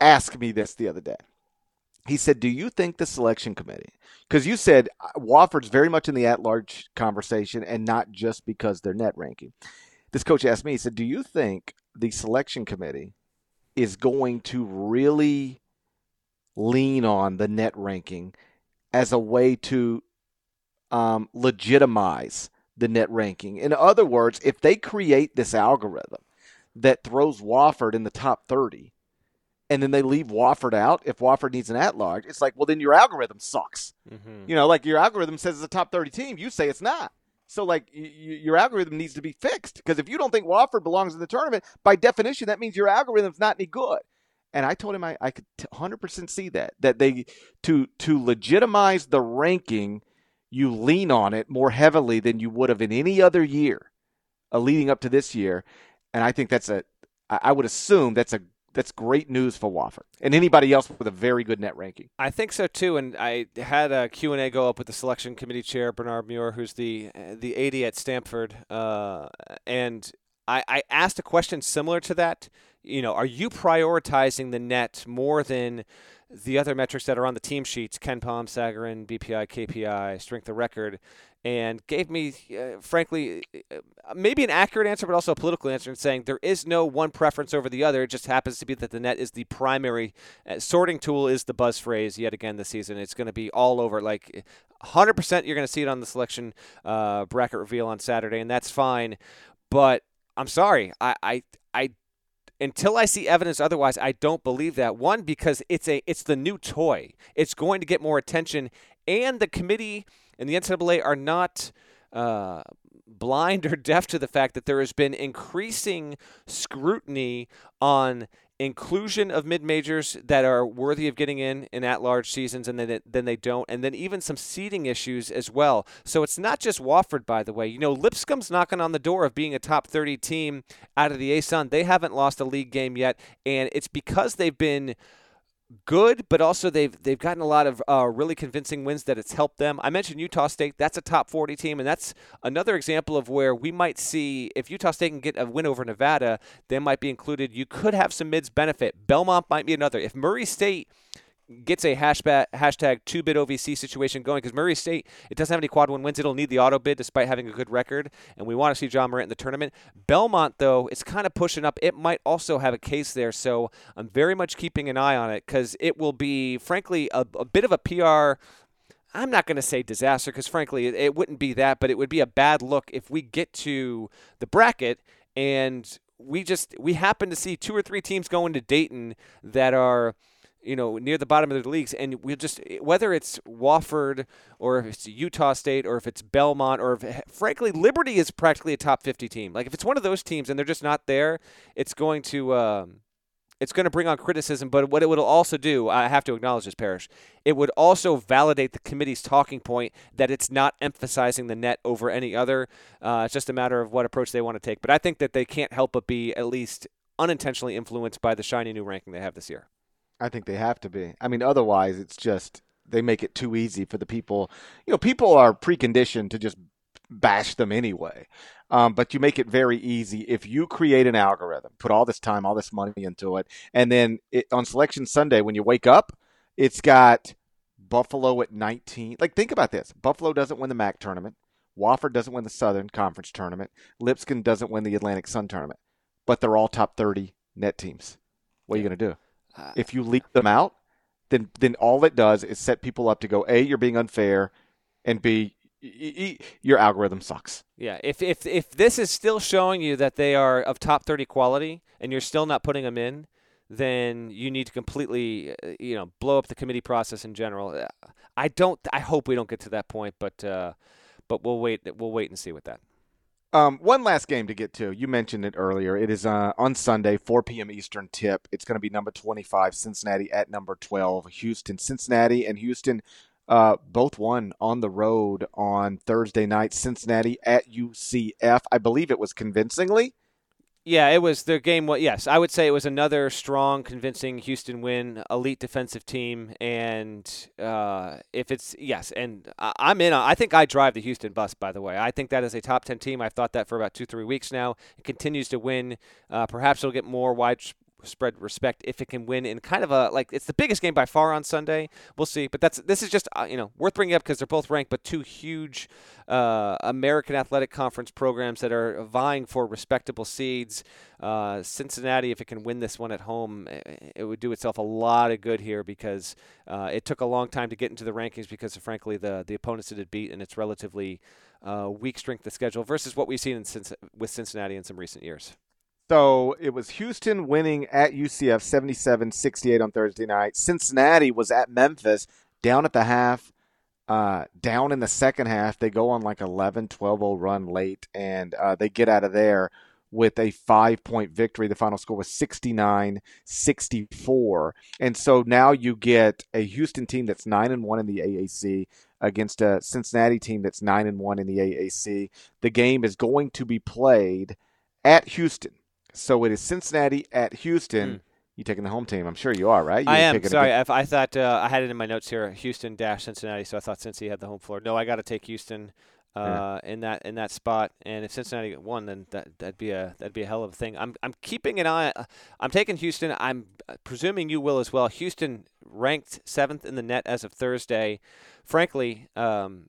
ask me this the other day he said, "Do you think the selection committee? Because you said uh, Wofford's very much in the at-large conversation, and not just because they're net ranking." This coach asked me. He said, "Do you think the selection committee is going to really lean on the net ranking as a way to um, legitimize the net ranking? In other words, if they create this algorithm that throws Wofford in the top thirty." And then they leave Wofford out if Wofford needs an at large, it's like, well, then your algorithm sucks. Mm-hmm. You know, like your algorithm says it's a top 30 team. You say it's not. So, like, y- your algorithm needs to be fixed because if you don't think Wofford belongs in the tournament, by definition, that means your algorithm's not any good. And I told him I, I could 100% see that, that they, to, to legitimize the ranking, you lean on it more heavily than you would have in any other year uh, leading up to this year. And I think that's a, I would assume that's a that's great news for Wofford and anybody else with a very good net ranking. I think so too. And I had a Q and A go up with the selection committee chair Bernard Muir, who's the the AD at Stanford, uh, and I, I asked a question similar to that. You know, are you prioritizing the net more than the other metrics that are on the team sheets, KenPom, Sagarin, BPI, KPI, strength of record, and gave me, uh, frankly, uh, maybe an accurate answer, but also a political answer in saying there is no one preference over the other. It just happens to be that the net is the primary uh, sorting tool, is the buzz phrase yet again this season. It's going to be all over. Like 100% you're going to see it on the selection uh, bracket reveal on Saturday, and that's fine. But I'm sorry, I, I, I until I see evidence otherwise, I don't believe that. One, because it's a it's the new toy. It's going to get more attention, and the committee and the NCAA are not. Uh, blind or deaf to the fact that there has been increasing scrutiny on inclusion of mid majors that are worthy of getting in in at large seasons and then then they don't and then even some seeding issues as well so it's not just Wofford by the way you know Lipscomb's knocking on the door of being a top 30 team out of the ASUN they haven't lost a league game yet and it's because they've been good, but also they've they've gotten a lot of uh, really convincing wins that it's helped them. I mentioned Utah State; that's a top 40 team, and that's another example of where we might see if Utah State can get a win over Nevada, they might be included. You could have some mids benefit. Belmont might be another. If Murray State gets a hashtag, hashtag two bid OVC situation going because Murray State, it doesn't have any quad one wins. It'll need the auto bid despite having a good record. And we want to see Ja Morant in the tournament. Belmont, though, is kind of pushing up. It might also have a case there. So I'm very much keeping an eye on it because it will be, frankly, a, a bit of a PR. I'm not going to say disaster because, frankly, it, it wouldn't be that, but it would be a bad look if we get to the bracket and we just we happen to see two or three teams going to Dayton that are – you know, near the bottom of the leagues, and we'll just whether it's Wofford or if it's Utah State or if it's Belmont or if frankly Liberty is practically a top 50 team. Like if it's one of those teams and they're just not there, it's going to um, it's going to bring on criticism. But what it would also do, I have to acknowledge this, Parrish, it would also validate the committee's talking point that it's not emphasizing the net over any other. Uh, it's just a matter of what approach they want to take. But I think that they can't help but be at least unintentionally influenced by the shiny new ranking they have this year. I think they have to be. I mean, otherwise, it's just they make it too easy for the people. You know, people are preconditioned to just bash them anyway. Um, but you make it very easy if you create an algorithm, put all this time, all this money into it, and then it, on Selection Sunday when you wake up, it's got Buffalo at 19. Like, think about this: Buffalo doesn't win the MAC tournament. Wofford doesn't win the Southern Conference tournament. Lipscomb doesn't win the Atlantic Sun tournament. But they're all top 30 net teams. What are you going to do? If you leak them out, then then all it does is set people up to go a you're being unfair, and b your algorithm sucks. Yeah, if if if this is still showing you that they are of top 30 quality and you're still not putting them in, then you need to completely uh, you know blow up the committee process in general. Uh, I don't I hope we don't get to that point, but uh, but we'll wait we'll wait and see with that. Um, one last game to get to. You mentioned it earlier. It is uh, on Sunday, 4 p.m. Eastern tip. It's going to be number 25, Cincinnati at number 12, Houston. Cincinnati and Houston uh, both won on the road on Thursday night. Cincinnati at UCF. I believe it was convincingly. Yeah, it was their game. What? Yes, I would say it was another strong, convincing Houston win. Elite defensive team, and uh, if it's yes, and I'm in. I think I drive the Houston bus. By the way, I think that is a top ten team. I've thought that for about two, three weeks now. It continues to win. Uh, perhaps it'll get more wide spread respect if it can win in kind of a like it's the biggest game by far on Sunday. We'll see, but that's this is just uh, you know worth bringing up because they're both ranked, but two huge uh, American Athletic Conference programs that are vying for respectable seeds. Uh, Cincinnati, if it can win this one at home, it would do itself a lot of good here because uh, it took a long time to get into the rankings because frankly the the opponents it had beat and its relatively uh, weak strength of schedule versus what we've seen in, with Cincinnati in some recent years. So it was Houston winning at UCF 77 68 on Thursday night. Cincinnati was at Memphis down at the half, uh, down in the second half. They go on like 11 12 0 run late, and uh, they get out of there with a five point victory. The final score was 69 64. And so now you get a Houston team that's 9 and 1 in the AAC against a Cincinnati team that's 9 and 1 in the AAC. The game is going to be played at Houston. So it is Cincinnati at Houston. Mm. You taking the home team? I'm sure you are, right? You I am. Sorry, I, I thought uh, I had it in my notes here: Houston dash Cincinnati. So I thought Cincinnati had the home floor. No, I got to take Houston uh, yeah. in that in that spot. And if Cincinnati won, then that that'd be a that'd be a hell of a thing. I'm I'm keeping an eye. I'm taking Houston. I'm presuming you will as well. Houston ranked seventh in the net as of Thursday. Frankly, um,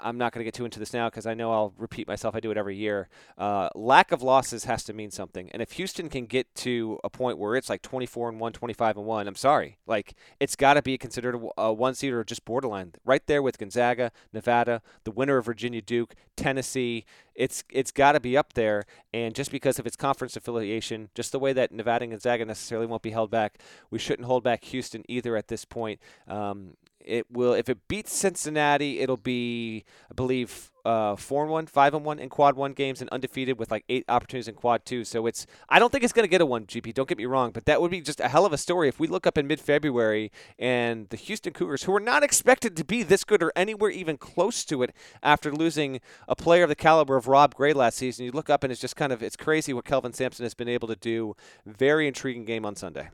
I'm not going to get too into this now because I know I'll repeat myself. I do it every year. Uh, lack of losses has to mean something. And if Houston can get to a point where it's like 24 and 1, 25 and 1, I'm sorry. Like, it's got to be considered a, one seed or just borderline. Right there with Gonzaga, Nevada, the winner of Virginia Duke, Tennessee. It's it's got to be up there. And just because of its conference affiliation, just the way that Nevada and Gonzaga necessarily won't be held back, we shouldn't hold back Houston either at this point. Um, it will if it beats Cincinnati, it'll be I believe uh, four and one, five and one in quad one games, and undefeated with like eight opportunities in quad two. So it's I don't think it's going to get a one GP. Don't get me wrong, but that would be just a hell of a story if we look up in mid February and the Houston Cougars, who were not expected to be this good or anywhere even close to it after losing a player of the caliber of Rob Gray last season, you look up and it's just kind of it's crazy what Kelvin Sampson has been able to do. Very intriguing game on Sunday.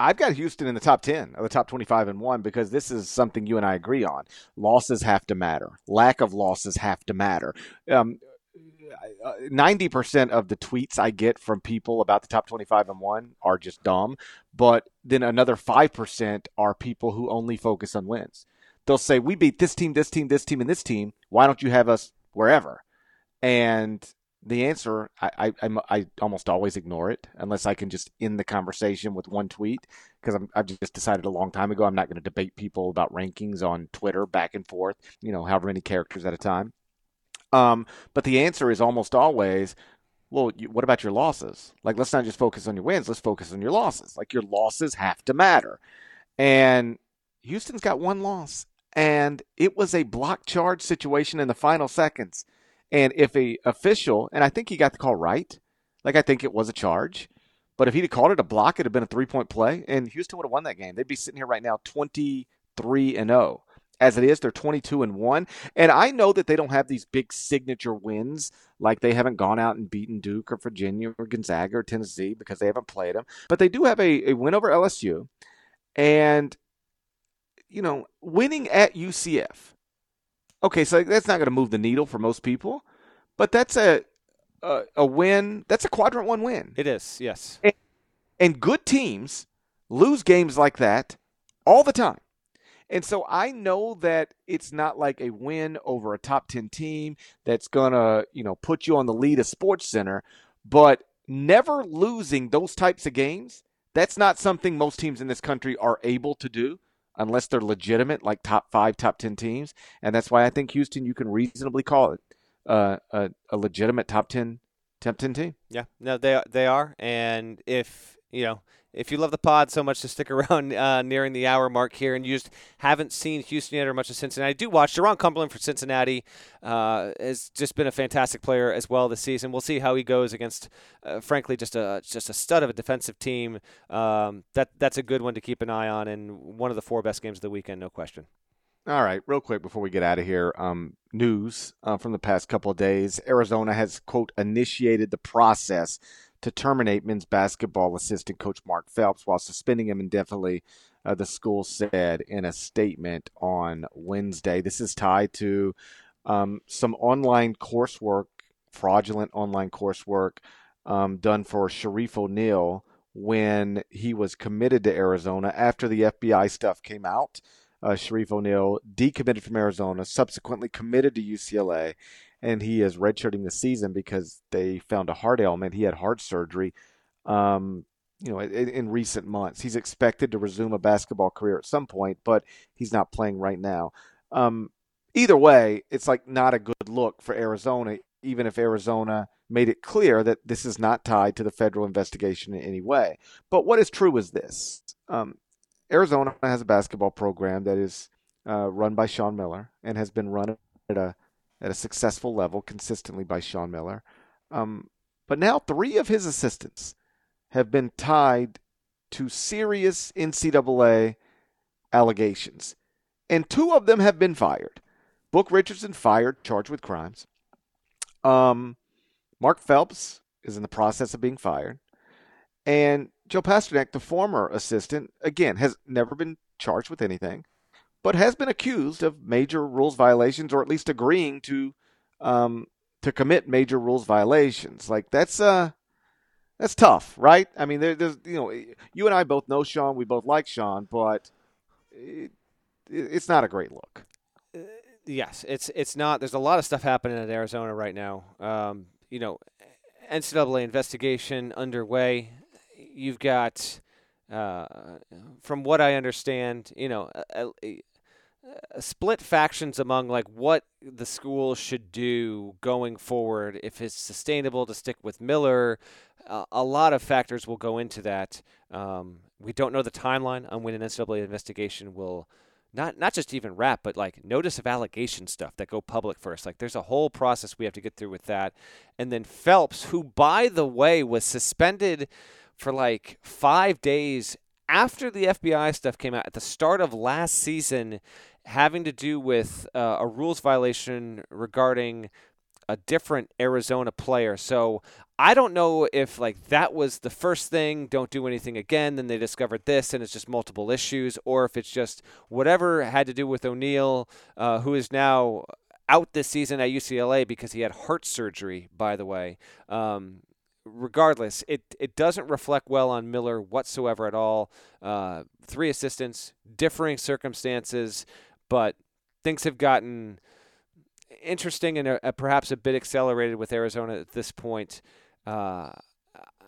I've got Houston in the top 10 or the top 25 and 1 because this is something you and I agree on. Losses have to matter. Lack of losses have to matter. Um, 90% of the tweets I get from people about the top 25 and 1 are just dumb, but then another 5% are people who only focus on wins. They'll say, We beat this team, this team, this team, and this team. Why don't you have us wherever? And the answer, I, I, I, almost always ignore it unless I can just end the conversation with one tweet because I've just decided a long time ago I'm not going to debate people about rankings on Twitter back and forth, you know, however many characters at a time. Um, but the answer is almost always, well, you, what about your losses? Like, let's not just focus on your wins, let's focus on your losses. Like, your losses have to matter. And Houston's got one loss, and it was a block charge situation in the final seconds. And if a official, and I think he got the call right, like I think it was a charge, but if he'd have called it a block, it'd have been a three point play, and Houston would have won that game. They'd be sitting here right now, twenty three and zero. Oh. As it is, they're 22 and 1. And I know that they don't have these big signature wins, like they haven't gone out and beaten Duke or Virginia or Gonzaga or Tennessee because they haven't played them. But they do have a, a win over LSU. And, you know, winning at UCF Okay, so that's not going to move the needle for most people, but that's a, a, a win. That's a quadrant one win. It is, yes. And, and good teams lose games like that all the time. And so I know that it's not like a win over a top 10 team that's going to, you know, put you on the lead of Sports Center, but never losing those types of games, that's not something most teams in this country are able to do unless they're legitimate, like top five, top 10 teams. And that's why I think Houston, you can reasonably call it uh, a, a legitimate top 10, top 10 team. Yeah, no, they, are, they are. And if, you know, if you love the pod so much to stick around uh, nearing the hour mark here and you just haven't seen Houston yet or much of Cincinnati, do watch. Jarron Cumberland for Cincinnati uh, has just been a fantastic player as well this season. We'll see how he goes against, uh, frankly, just a just a stud of a defensive team. Um, that That's a good one to keep an eye on and one of the four best games of the weekend, no question. All right, real quick before we get out of here, um, news uh, from the past couple of days: Arizona has quote initiated the process to terminate men's basketball assistant coach Mark Phelps while suspending him indefinitely. Uh, the school said in a statement on Wednesday. This is tied to um, some online coursework, fraudulent online coursework um, done for Shareef O'Neal when he was committed to Arizona after the FBI stuff came out uh, Shareef O'Neal decommitted from Arizona, subsequently committed to UCLA, and he is redshirting the season because they found a heart ailment. He had heart surgery. Um, you know, in, in, recent months, he's expected to resume a basketball career at some point, but he's not playing right now. Um, either way, it's like not a good look for Arizona, even if Arizona made it clear that this is not tied to the federal investigation in any way. But what is true is this: um, Arizona has a basketball program that is uh, run by Sean Miller and has been run at a at a successful level consistently by Sean Miller. Um, but now three of his assistants have been tied to serious NCAA allegations, and two of them have been fired. Book Richardson fired, charged with crimes. Um, Mark Phelps is in the process of being fired, and Joe Pasternak, the former assistant, again, has never been charged with anything, but has been accused of major rules violations or at least agreeing to um, to commit major rules violations. Like that's uh that's tough, right? I mean, there, there's you know, you and I both know Sean, we both like Sean, but it, it's not a great look. Uh, yes, it's it's not. There's a lot of stuff happening in Arizona right now. Um, you know, NCAA investigation underway you've got, uh, from what I understand, you know, split factions among like what the school should do going forward. If it's sustainable to stick with Miller, uh, a lot of factors will go into that. Um, we don't know the timeline on when an NCAA investigation will not not just even wrap, but like notice of allegation stuff that go public first. Like there's a whole process we have to get through with that. And then Phelps, who by the way was suspended for like five days after the FBI stuff came out at the start of last season, having to do with uh, a rules violation regarding a different Arizona player. So I don't know if like that was the first thing, don't do anything again, then they discovered this and it's just multiple issues, or if it's just whatever had to do with O'Neal, uh, who is now out this season at UCLA because he had heart surgery, by the way. Um, regardless, it, it doesn't reflect well on Miller whatsoever at all. Uh, three assistants, differing circumstances, but things have gotten interesting and uh, perhaps a bit accelerated with Arizona at this point. Uh,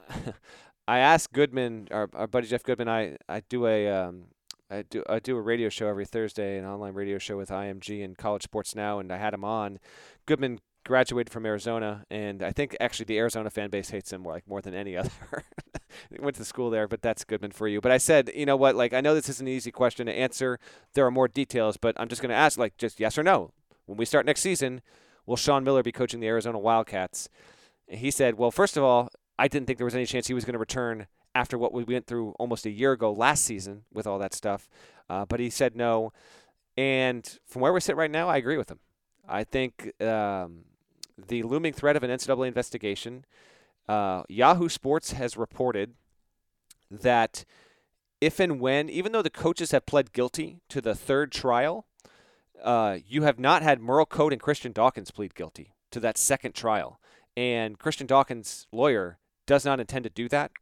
I asked Goodman, our, our buddy Jeff Goodman, I, I do a um, I do I do a radio show every Thursday, an online radio show with IMG and College Sports Now, and I had him on. Goodman graduated from Arizona, and I think actually the Arizona fan base hates him like more than any other. went to school there, but that's Goodman for you. But I said, you know what? Like I know this is an easy question to answer. There are more details, but I'm just going to ask, like, just yes or no. When we start next season, will Sean Miller be coaching the Arizona Wildcats? And he said, well, first of all, I didn't think there was any chance he was going to return after what we went through almost a year ago last season with all that stuff. Uh, but he said no. And from where we sit right now, I agree with him. I think um, the looming threat of an NCAA investigation. Uh, Yahoo Sports has reported that if and when, even though the coaches have pled guilty to the third trial, uh, you have not had Merl Code and Christian Dawkins plead guilty to that second trial. And Christian Dawkins' lawyer does not intend to do that.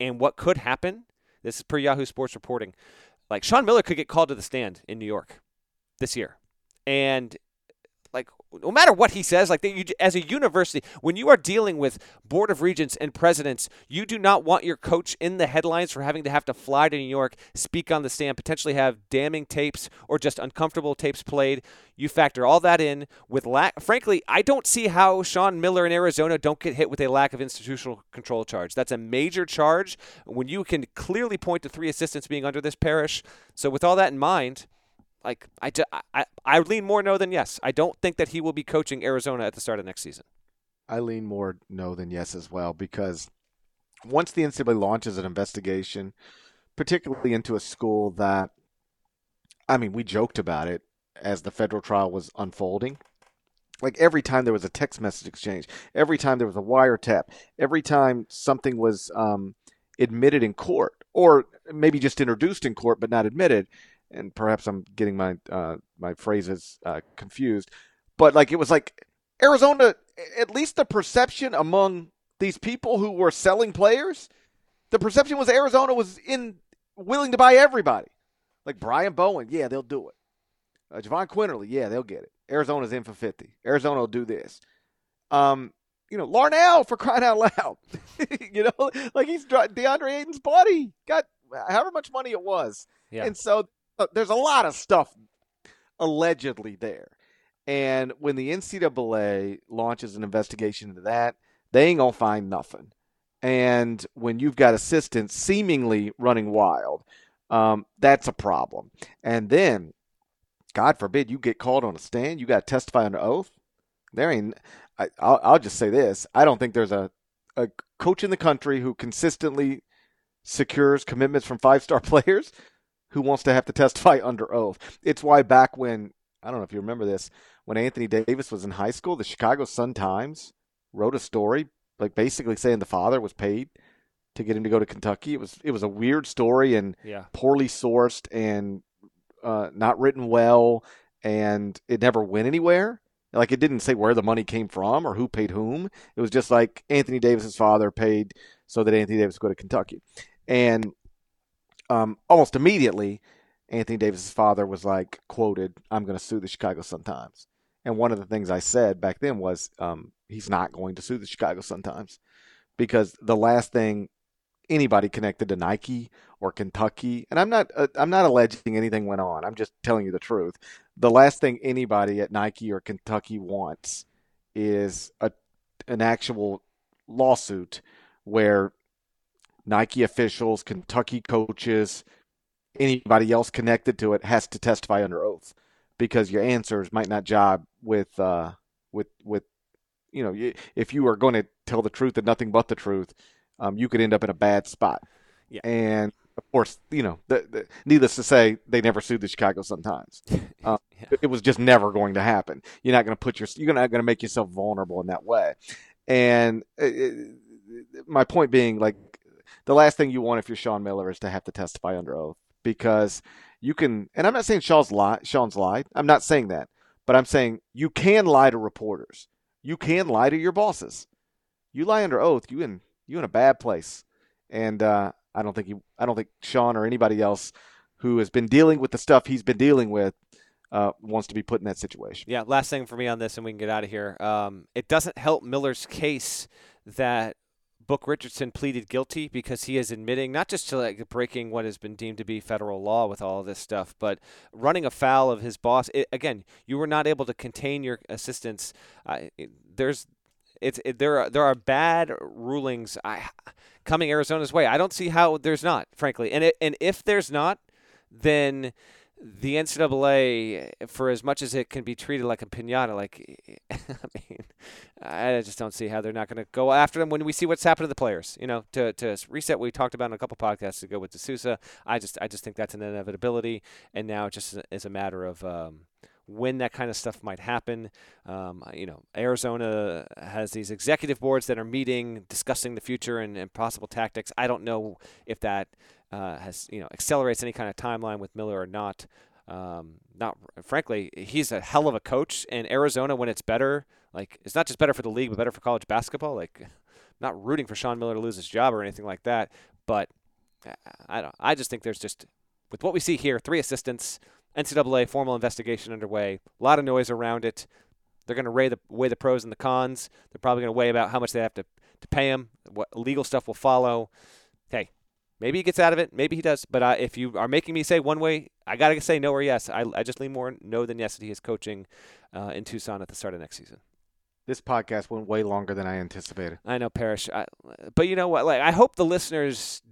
And what could happen, this is per Yahoo Sports reporting, like Sean Miller could get called to the stand in New York this year. And like no matter what he says, like you, as a university, when you are dealing with board of regents and presidents, you do not want your coach in the headlines for having to have to fly to New York, speak on the stand, potentially have damning tapes or just uncomfortable tapes played. You factor all that in with lack. Frankly, I don't see how Sean Miller in Arizona don't get hit with a lack of institutional control charge. That's a major charge when you can clearly point to three assistants being under this Parrish. So with all that in mind like I, I, I lean more no than yes. I don't think that he will be coaching Arizona at the start of next season. I lean more no than yes as well because once the NCAA launches an investigation, particularly into a school that, I mean, we joked about it as the federal trial was unfolding. Like every time there was a text message exchange, every time there was a wiretap, every time something was um, admitted in court, or maybe just introduced in court but not admitted, and perhaps I'm getting my uh, my phrases uh, confused, but like it was like Arizona, at least the perception among these people who were selling players, the perception was Arizona was in willing to buy everybody. Like Brian Bowen, yeah, they'll do it. Uh, Jahvon Quinerly, yeah, they'll get it. Arizona's in for 50. Arizona will do this. Um, you know, Larnell for crying out loud. you know, like he's DeAndre Ayton's buddy. Got however much money it was. Yeah. And so there's a lot of stuff allegedly there. And when the NCAA launches an investigation into that, they ain't gonna find nothing. And when you've got assistants seemingly running wild, um, that's a problem. And then, God forbid, you get called on a stand, you got to testify under oath. There ain't. I, will I'll just say this: I don't think there's a a coach in the country who consistently secures commitments from five star players who wants to have to testify under oath. It's why back when I don't know if you remember this, when Anthony Davis was in high school, the Chicago Sun Times wrote a story like basically saying the father was paid to get him to go to Kentucky. It was it was a weird story and yeah. poorly sourced and uh, not written well, and it never went anywhere. Like it didn't say where the money came from or who paid whom. It was just like Anthony Davis's father paid so that Anthony Davis would go to Kentucky, and um, almost immediately, Anthony Davis's father was like quoted, "I'm going to sue the Chicago Sun Times." And one of the things I said back then was, um, he's not going to sue the Chicago Sun Times because the last thing anybody connected to Nike or Kentucky, and I'm not uh, I'm not alleging anything went on. I'm just telling you the truth. The last thing anybody at Nike or Kentucky wants is a an actual lawsuit where Nike officials, Kentucky coaches, anybody else connected to it has to testify under oath because your answers might not jibe with uh, with with you know if you are going to tell the truth and nothing but the truth, um, you could end up in a bad spot. Yeah. And of course, you know, the, the, needless to say, they never sued the Chicago Sun Times. Uh, yeah. It was just never going to happen. You're not going to put your, you're not going to make yourself vulnerable in that way. And it, my point being, like, the last thing you want if you're Sean Miller is to have to testify under oath because you can. And I'm not saying Sean's lie. Sean's lied. I'm not saying that, but I'm saying you can lie to reporters. You can lie to your bosses. You lie under oath. You in you in a bad place. And uh, I don't think you. I don't think Sean or anybody else who has been dealing with the stuff he's been dealing with uh, wants to be put in that situation. Yeah. Last thing for me on this, and we can get out of here. Um, it doesn't help Miller's case that Book Richardson pleaded guilty because he is admitting not just to like breaking what has been deemed to be federal law with all of this stuff, but running afoul of his boss. It, again, you were not able to contain your assistants. Uh, there's it's it, there are there are bad rulings I, coming Arizona's way. I don't see how there's not, frankly. And it, and if there's not, then the NCAA, for as much as it can be treated like a pinata, like I mean, I just don't see how they're not going to go after them when we see what's happened to the players. You know, to, to reset what we talked about in a couple podcasts ago with De Sousa. I just I just think that's an inevitability, and now it just is a matter of. Um, when that kind of stuff might happen. Um, you know, Arizona has these executive boards that are meeting, discussing the future and, and possible tactics. I don't know if that uh, has you know accelerates any kind of timeline with Miller or not. Um, not frankly, he's a hell of a coach, and Arizona when it's better, like it's not just better for the league, but better for college basketball. Like, not rooting for Sean Miller to lose his job or anything like that, but I don't. I just think there's just with what we see here, three assistants, NCAA formal investigation underway, a lot of noise around it. They're going to weigh the weigh the pros and the cons. They're probably going to weigh about how much they have to to pay him. What legal stuff will follow. Hey, Maybe he gets out of it. Maybe he does. But uh, if you are making me say one way, I got to say no or yes. I, I just lean more no than yes that he is coaching uh, in Tucson at the start of next season. This podcast went way longer than I anticipated. I know, Parrish. I, but you know what? Like, I hope the listeners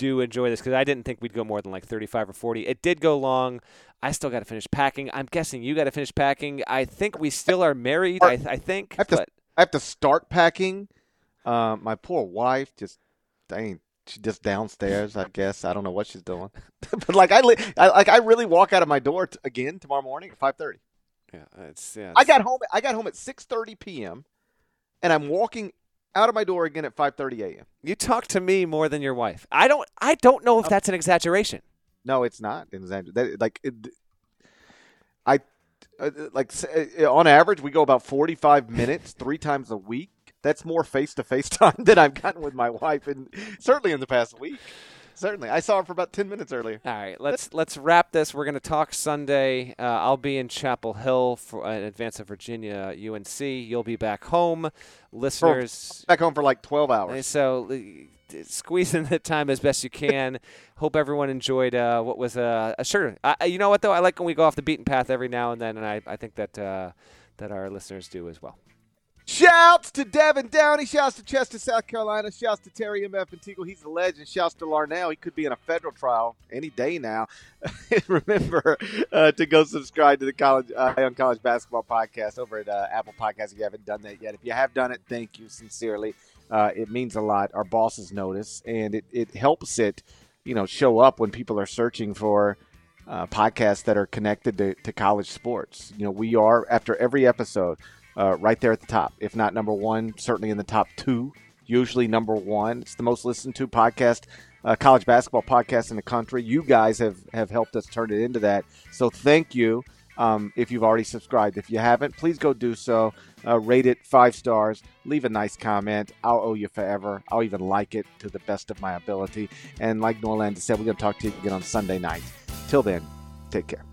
do enjoy this because I didn't think we'd go more than like 35 or 40. It did go long. I still got to finish packing. I'm guessing you got to finish packing. I think we still are married. I, I think. I have, to, I have to start packing. Uh, my poor wife just, dang, She's just downstairs, I guess. I don't know what she's doing, but like I, li- I like I really walk out of my door t- again tomorrow morning at five thirty. Yeah, it's yeah. I got home. I got home at six thirty p.m. and I'm walking out of my door again at five thirty a.m. You talk to me more than your wife. I don't. I don't know if Oh. that's an exaggeration. No, it's not. It's that, that- like it, I uh, like uh, on average we go about forty five minutes three times a week. That's more face to face time than I've gotten with my wife, and certainly in the past week. Certainly, I saw her for about ten minutes earlier. All right, let's let's wrap this. We're going to talk Sunday. Uh, I'll be in Chapel Hill for uh, in advance of Virginia UNC. You'll be back home, listeners. Back home for like twelve hours. So squeeze in the time as best you can. Hope everyone enjoyed uh, what was a, a sure. I- you know what though? I like when we go off the beaten path every now and then, and I, I think that uh, that our listeners do as well. Shouts to Devin Downey. Shouts to Chester, South Carolina. Shouts to Terry M.F. Antigua. He's a legend. Shouts to Larnell. He could be in a federal trial any day now. Remember uh, to go subscribe to the college uh, College Basketball Podcast over at uh, Apple Podcasts if you haven't done that yet. If you have done it, thank you sincerely. Uh, it means a lot. Our bosses notice, and it, it helps it, you know, show up when people are searching for uh, podcasts that are connected to, to college sports. You know, we are after every episode uh, right there at the top. If not number one, certainly in the top two. Usually number one. It's the most listened to podcast, uh, college basketball podcast in the country. You guys have have helped us turn it into that. So thank you. Um, if you've already subscribed, if you haven't, please go do so. Uh, rate it five stars. Leave a nice comment. I'll owe you forever. I'll even like it to the best of my ability. And like Norlander said, we're going to talk to you again on Sunday night. Till then, take care.